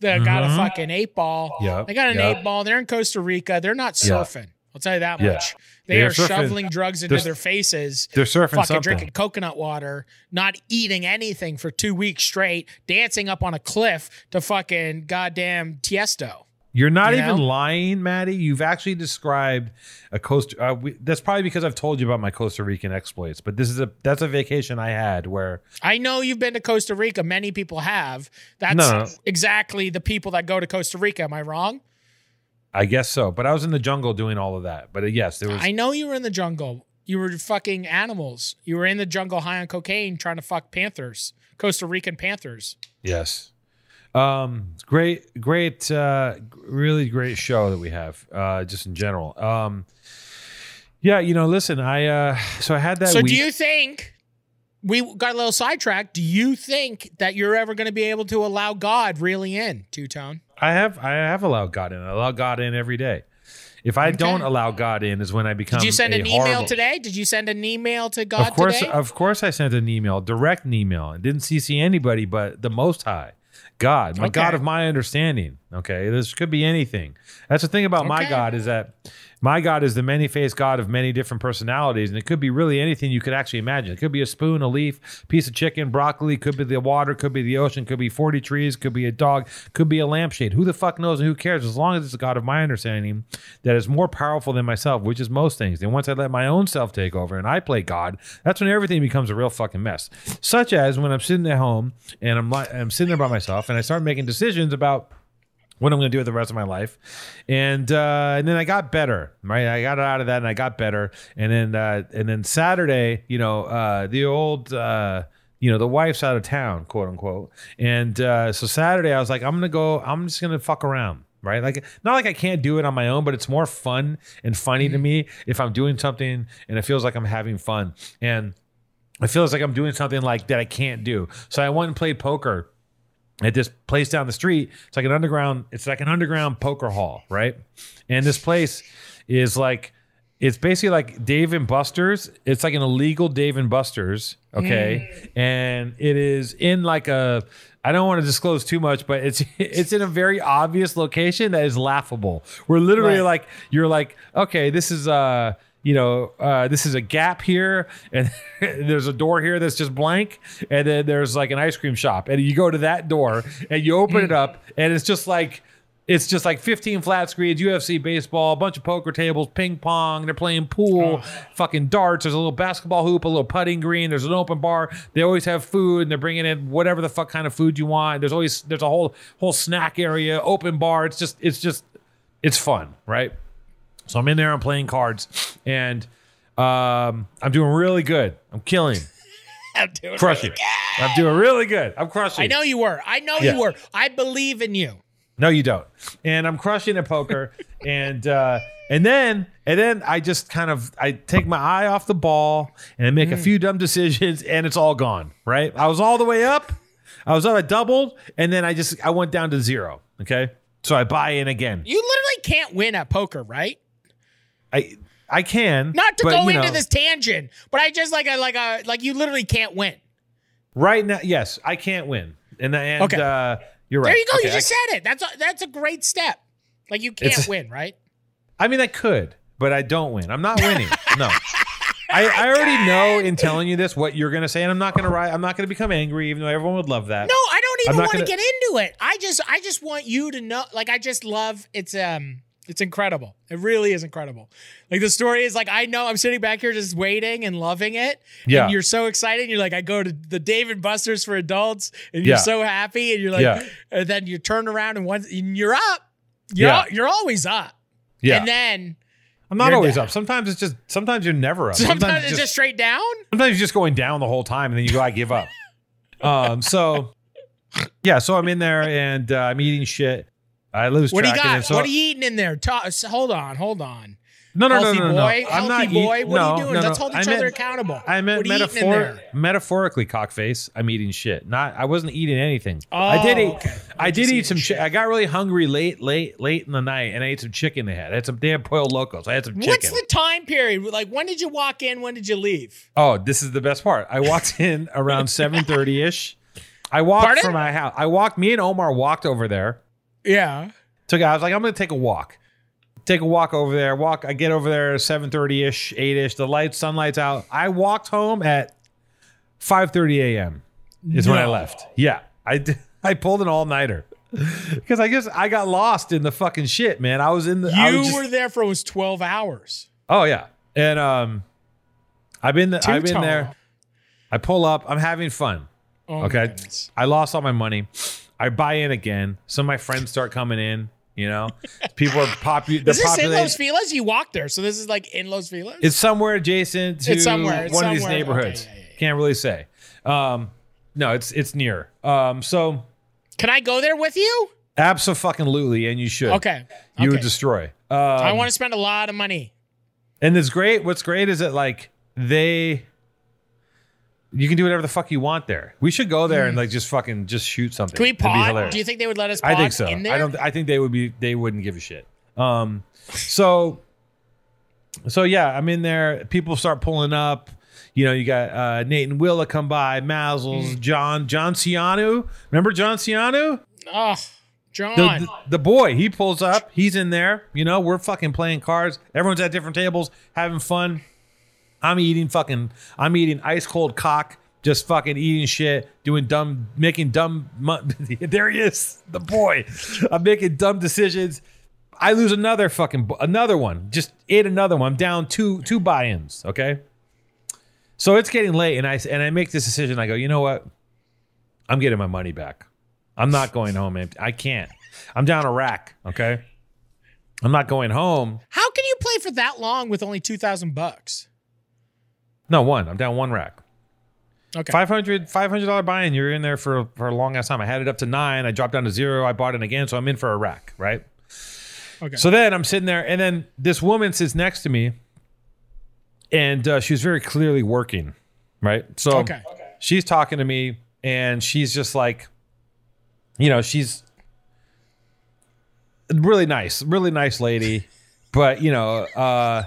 They got a Mhm. fucking eight ball. Yep, They got an yep. eight ball. They're in Costa Rica. They're not Yeah. surfing. I'll tell you that Yeah. much. They They're are surfing- shoveling drugs into they're- their faces, They're surfing fucking something. drinking coconut water, not eating anything for two weeks straight, dancing up on a cliff to fucking goddamn Tiesto. You're not You even know? lying, Matty. You've actually described a Costa. Uh, we, that's probably because I've told you about my Costa Rican exploits. But this is a that's a vacation I had where I know you've been to Costa Rica. Many people have. That's No, no. exactly the people that go to Costa Rica. Am I wrong? I guess so. But I was in the jungle doing all of that. But uh, yes, there was. I know you were in the jungle. You were fucking animals. You were in the jungle high on cocaine trying to fuck panthers, Costa Rican panthers. Yes. Um, great, great, uh, really great show that we have, uh, just in general. Um, yeah, you know, listen, I, uh, so I had that. so week. do you think we got a little sidetracked? Do you think that you're ever going to be able to allow God really in two tone? I have, I have allowed God in. I allow God in every day. If I don't allow God in, is when I become. Did you send an email horrible- today? Did you send an email to God Of course, today? of course, I sent an email, direct email, and didn't CC anybody but the Most High, God, my Okay. God of my understanding. Okay, this could be anything. That's the thing about my God is that my God is the many-faced God of many different personalities, and it could be really anything you could actually imagine. It could be a spoon, a leaf, piece of chicken, broccoli. Could be the water. Could be the ocean. Could be forty trees. Could be a dog. Could be a lampshade. Who the fuck knows and who cares? As long as it's a God of my understanding that is more powerful than myself, which is most things. And once I let my own self take over and I play God, that's when everything becomes a real fucking mess. Such as when I'm sitting at home and I'm I'm sitting there by myself and I start making decisions about what I'm going to do with the rest of my life, and uh, and then I got better, right? I got out of that and I got better, and then uh, and then Saturday, you know, uh, the old. Uh, you know the wife's out of town, quote unquote, and uh, so Saturday I was like, I'm gonna go. I'm just gonna fuck around, right? Like not like I can't do it on my own, but it's more fun and funny to me if I'm doing something and it feels like I'm having fun, and it feels like I'm doing something like that I can't do. So I went and played poker at this place down the street. It's like an underground. It's like an underground poker hall, right? And this place is like it's basically like Dave and Buster's. It's like an illegal Dave and Buster's, okay? And it is in like a. I don't want to disclose too much, but it's <laughs> it's in a very obvious location that is laughable. We're literally Right. like you're like okay, this is uh you know, uh, this is a gap here, and <laughs> there's a door here that's just blank, and then there's like an ice cream shop, and you go to that door and you open it up, and it's just like it's just like 15 flat screens, UFC baseball, a bunch of poker tables, ping pong. They're playing pool, fucking darts. There's a little basketball hoop, a little putting green. There's an open bar. They always have food, and they're bringing in whatever the fuck kind of food you want. There's always there's a whole whole snack area, open bar. It's just it's just it's fun, right? So I'm in there, I'm playing cards, and um, I'm doing really good. I'm killing, <laughs> I'm doing crushing. really good. I'm doing really good. I'm crushing. I know you were. I know Yeah. you were. I believe in you. No, you don't. And I'm crushing at poker, <laughs> and uh, and then and then I just kind of I take my eye off the ball and I make Mm. a few dumb decisions, and it's all gone. Right? I was all the way up. I was up. I doubled, and then I just I went down to zero. Okay, so I buy in again. You literally can't win at poker, right? I I can Not to but, go into know, this tangent, but I just like a like a like you literally can't win. right now. Yes, I can't win, and and Okay. uh, you're right. There you go. Okay, you just said it. That's a, that's a great step. Like you can't win, right? I, <laughs> I mean, I could, but I don't win. I'm not winning. <laughs> no. I, I already know in telling you this what you're gonna say, and I'm not gonna write. I'm not gonna become angry, even though everyone would love that. No, I don't even want to gonna- get into it. I just I just want you to know like I just love it's um it's incredible. It really is incredible. Like the story is like I know I'm sitting back here just waiting and loving it. Yeah. And you're so excited. You're like, I go to the David Busters for adults, and you're Yeah. so happy, and you're like, Yeah. and then you turn around and once and you're up. You're, Yeah. you're always up. Yeah, And then I'm not always down. up. Sometimes it's just. Sometimes you're never up. sometimes, it's just, just straight down. sometimes you're just going down the whole time, and then you go, I give up. <laughs> um. So, yeah. So I'm in there, and uh, I'm eating shit. I lose What do you got? so- what are you eating in there? Ta- hold on, hold on. No, no, no, healthy no, no, no. boy, I'm healthy not boy. eat- what are you doing? no, Let's no. hold each meant- other accountable. I meant what are you eating metaphor- metaphorically, cockface. I'm eating shit. Not. I wasn't eating anything. I did Oh, eat. okay. I did eat some. shit. Chi- I got really hungry late, late, late in the night, and I ate some chicken. They had. I had some damn pollo locos. I had some chicken. What's the time period? Like, when did you walk in? When did you leave? oh, this is the best part. I walked <laughs> in around seven thirty ish. I walked Pardon? from my house. I walked. Me and Omar walked over there. Yeah. Took. I was like, I'm gonna take a walk. Take a walk over there. Walk. I get over there seven thirty ish, eight ish. The lights, sunlight's out. I walked home at five thirty a.m. Is when I left. Yeah, I did, <laughs> I pulled an all nighter because <laughs> I guess I got lost in the fucking shit, man. I was in the. You was just- were there for almost 12 hours. Oh yeah, and um, I've been. the, I've been there. I pull up. I'm having fun. Oh, Okay. I lost all my money. I buy in again. Some of my friends start coming in. You know, people are popular. <laughs> Is this in. Los Feliz? You walked there. So this is like in Los Feliz? It's somewhere adjacent to It's somewhere. It's one of these neighborhoods. Okay, yeah, yeah, yeah. Can't really say. Um, no, it's it's near. Um, so Can I go there with you? absolutely, and you should. Okay. You okay. would destroy. Um, I want to spend a lot of money. And it's great. What's great is that like they, you can do whatever the fuck you want there. We should go there and like just fucking just shoot something. Hmm. Can we It'd be pod? hilarious. Do you think they would let us pod I think so. in there? I don't. I think they would be. They wouldn't give a shit. Um. So. So yeah, I'm in there. People start pulling up. You know, you got uh, Nate and Willa come by, Mazzles, Hmm. John, John Ciano. Remember John Ciano? Oh, John. The, the, the boy, he pulls up. He's in there. You know, we're fucking playing cards. Everyone's at different tables having fun. I'm eating fucking. I'm eating ice cold cock. Just fucking eating shit, doing dumb, making dumb. <laughs> there he is, the boy. I'm making dumb decisions. I lose another fucking another one. Just ate another one. I'm down two two buy-ins. Okay. So it's getting late, and I and I make this decision. I go, you know what? I'm getting my money back. I'm not going home empty. I can't. I'm down a rack. Okay. I'm not going home. How can you play for that long with only two thousand bucks? No, one. I'm down one rack. Okay. 500 $500 buy-in. You're in there for, for a long ass time. I had it up to nine. I dropped down to zero. I bought it again. So I'm in for a rack. Right. Okay. So then I'm sitting there, and then this woman sits next to me, and uh, she was very clearly working, right? So Okay. she's talking to me, and she's just like, you know, she's really nice, really nice lady, <laughs> but you know, uh,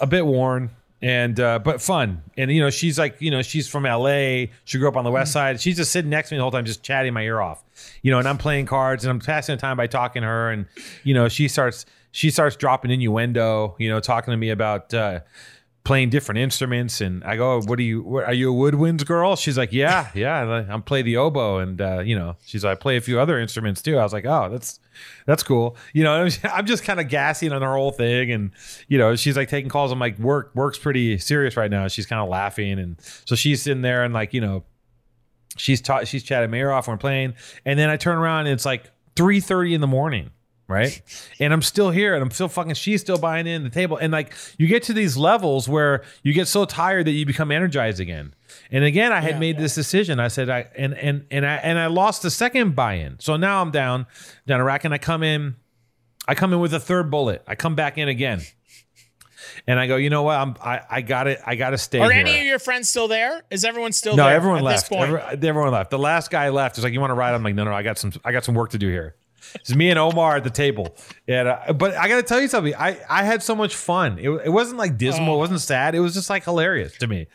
a bit worn. And uh, but fun, and you know she's like you know she's from L.A. She grew up on the West Side. She's just sitting next to me the whole time, just chatting my ear off, you know. And I'm playing cards, and I'm passing the time by talking to her, and you know she starts she starts dropping innuendo, you know, talking to me about uh, playing different instruments. And I go, "What are you? What, are you a woodwinds girl?" She's like, "Yeah, <laughs> yeah, I'm play the oboe, and uh, you know, she's like, I play a few other instruments too." I was like, "Oh, that's that's cool." You know, <laughs> I'm just kind of gassing on her whole thing, and you know, she's like taking calls. I'm like, "Work, work's pretty serious right now." She's kind of laughing, and so she's sitting there and like, you know, she's ta- she's chatting me off when we're playing, and then I turn around and it's like 3:30 in the morning. Right. And I'm still here and I'm still fucking, she's still buying in the table. And like, you get to these levels where you get so tired that you become energized again. And again, I had Yeah. made this decision. I said, I, and, and, and I, and I lost the second buy in. So now I'm down, down a rack and I come in, I come in with a third bullet. I come back in again. And I go, you know what? I'm, I, I got it. I got to stay Are here. any of your friends still there? Is everyone still No, there? everyone at left. Every- everyone left. The last guy left. He's like, "You want to ride?" I'm like, "No, no, I got some. I got some work to do here." It's me and Omar at the table. And uh, but I got to tell you something. I I had so much fun. It, it wasn't like dismal. Oh. It wasn't sad. It was just like hilarious to me.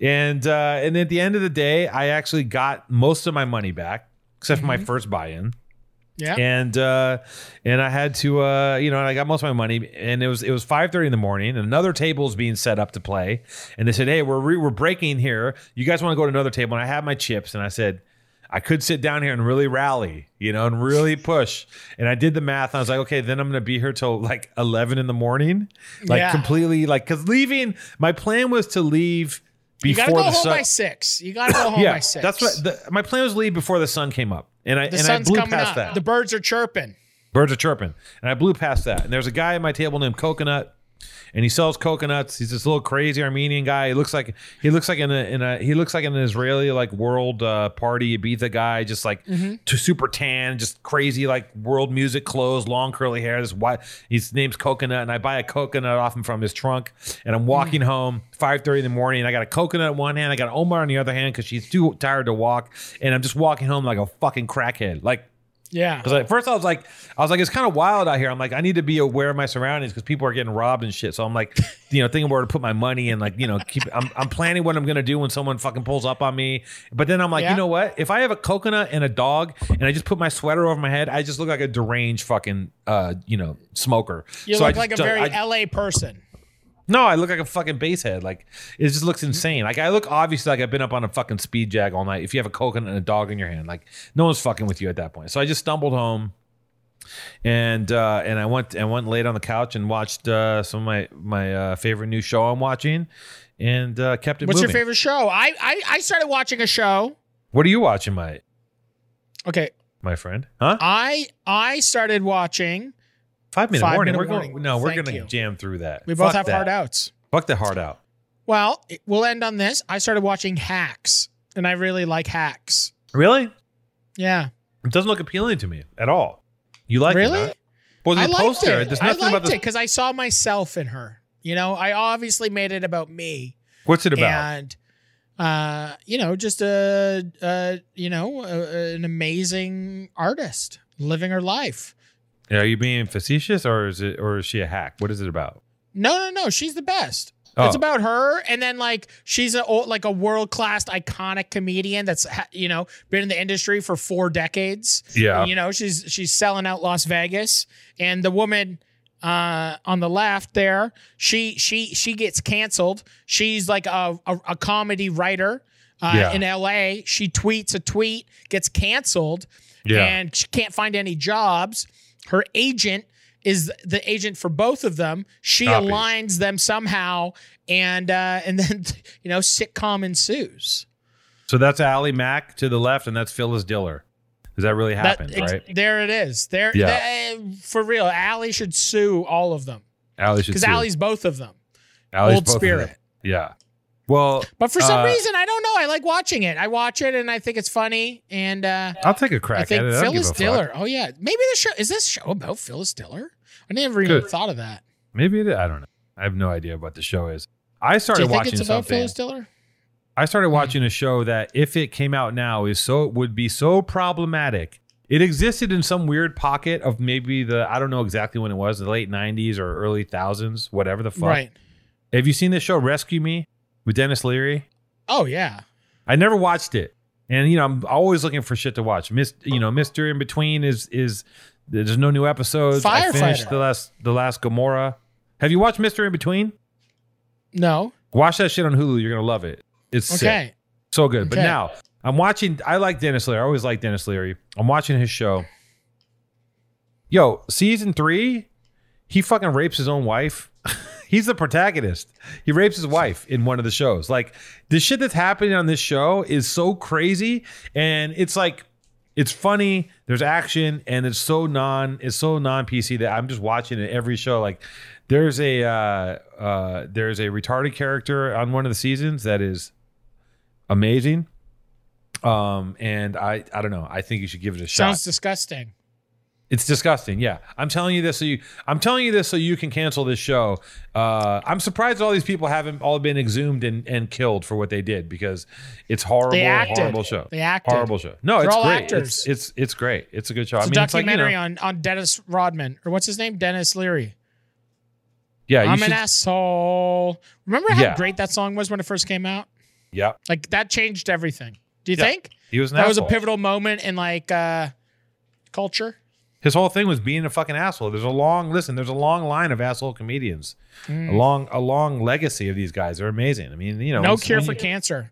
And uh, and at the end of the day, I actually got most of my money back, except for my first buy-in yeah. and uh and i had to uh you know i got most of my money and it was it was 5.30 in the morning and another table was being set up to play and they said hey we're re- we're breaking here you guys want to go to another table and i had my chips and i said I could sit down here and really rally, you know, and really push. And I did the math. And I was like, okay, then I'm going to be here till like 11 in the morning, like Yeah. completely, like, because leaving. My plan was to leave before you gotta go the home sun. by six. You gotta go <coughs> home yeah, by six. that's what the, my plan was to leave before the sun came up, and I the and I blew past up. that. The birds are chirping. Birds are chirping. And I blew past that. And there's a guy at my table named Coconut, and he sells coconuts. He's this little crazy Armenian guy. He looks like he looks like in a, in a he looks like an Israeli like world uh, party Ibiza guy, just like to super tan, just crazy like world music clothes, long curly hair. This white. His name's Coconut, and I buy a coconut off him from his trunk. And I'm walking home 5:30 in the morning. And I got a coconut in one hand, I got Omar on the other hand because she's too tired to walk, and I'm just walking home like a fucking crackhead, like. Yeah. Because at first I was like, I was like, it's kind of wild out here. I'm like, I need to be aware of my surroundings because people are getting robbed and shit. So I'm like, <laughs> you know, thinking where to put my money and like, you know, keep. I'm, I'm planning what I'm gonna do when someone fucking pulls up on me. But then I'm like, Yeah. you know what? If I have a coconut and a dog and I just put my sweater over my head, I just look like a deranged fucking, uh, you know, smoker. You So I look just like a very I- LA person. No, I look like a fucking basehead. Like it just looks insane. Like I look obviously like I've been up on a fucking speed jag all night. If you have a coconut and a dog in your hand, like no one's fucking with you at that point. So I just stumbled home, and uh, and I went and went and laid on the couch and watched uh, some of my my uh, favorite new show I'm watching, and uh, kept it What's moving. your favorite show? I, I I started watching a show. What are you watching, my Okay, my friend? Huh? I I started watching. Five minute Five warning. Minute we're Warning. going. No, we're Thank gonna you. jam through that. We both Fuck have that. hard outs. Fuck the hard out. Well, it- we'll end on this. I started watching Hacks, and I really like Hacks. Really? Yeah, It doesn't look appealing to me at all. You like really? it? Huh? Well, the I liked poster. it. There's I nothing liked about this. it because I saw myself in her. You know, I obviously made it about me, What's it about? and uh, you know, just a, a you know, a, an amazing artist living her life. Are you being facetious or is it or is she a hack? What is it about? No, no, no. She's the best. It's Oh. about her, and then like she's a like a world class iconic comedian that's ha- you know been in the industry for four decades. Yeah. you know she's she's selling out Las Vegas, and the woman uh, on the left there, she she she gets canceled. She's like a a, a comedy writer uh, Yeah. in L.A. She tweets a tweet, gets canceled, Yeah. and she can't find any jobs. Her agent is the agent for both of them. She Copy. aligns them somehow, and uh, and then <laughs> you know sitcom ensues. So that's Allie Mack to the left, and that's Phyllis Diller. Does that really happen, That- right? There it is. There, Yeah. that- for real. Allie should sue all of them Allie should because. Allie's both of them. Allie's old spirit. them. Yeah. Well, But for some Uh, reason, I don't know. I like watching it. I watch it and I think it's funny. And uh, I'll take a crack I think at it. Phyllis. Diller. Oh yeah, maybe the show is this show about Phyllis Diller? I never even thought of that. Maybe it, I don't know. I have no idea what the show is. I Do started watching it's about something. Phyllis Diller? I started watching a show that, if it came out now, is so would be so problematic. It existed in some weird pocket of maybe the I don't know exactly when it was, the late '90s or early thousands, whatever the fuck. Right. Have you seen this show Rescue Me with Denis Leary? Oh yeah. I never watched it, and you know I'm always looking for shit to watch. Mist, you know, Mister in Between is is there's no new episodes. I finished the last the last Gamora. Have you watched Mister in Between? No. Watch that shit on Hulu. You're gonna love it. It's sick. Okay. so good. But now I'm watching. I like Denis Leary. I always like Denis Leary. I'm watching his show. Yo, season three, he fucking rapes his own wife. <laughs> He's the protagonist. He rapes his wife in one of the shows. Like the shit that's happening on this show is so crazy, and it's like it's funny. There's action, and it's so non it's so non PC that I'm just watching it every show. Like there's a uh, uh, there's a retarded character on one of the seasons that is amazing. Um, and I I don't know. I think you should give it a shot. Sounds disgusting. It's disgusting. Yeah, I'm telling you this so you. I'm telling you this so you can cancel this show. Uh, I'm surprised all these people haven't all been exhumed and, and killed for what they did because it's horrible, They acted. horrible show. They acted. Horrible show. No, They're it's all great. actors. It's, it's it's great. It's a good show. It's I a mean, it's like, you documentary know, on on Dennis Rodman or what's his name? Denis Leary. yeah, you I'm should, an asshole. Remember how Yeah. great that song was when it first came out? yeah. Like that changed everything. Do you Yeah. think He was an that was a pivotal moment in like uh culture? His whole thing was being a fucking asshole. There's a long listen. There's a long line of asshole comedians. Mm. A long a long legacy of these guys. They're amazing. I mean, you know, No cure for you- cancer.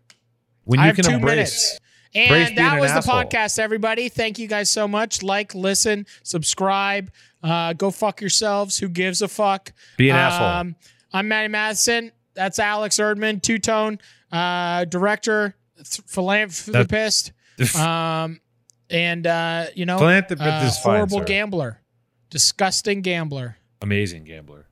When I you have can two embrace. minutes. And that an was the asshole. podcast, everybody. Thank you guys so much. Like, listen, subscribe. Uh, go fuck yourselves. Who gives a fuck? Be an asshole. Um, I'm Matty Matheson. That's Alex Erdman, two tone uh, director, th- philanthropist, <laughs> um, and uh, you know, Philanthropist uh, fine, horrible sir. gambler, disgusting gambler. Amazing gambler.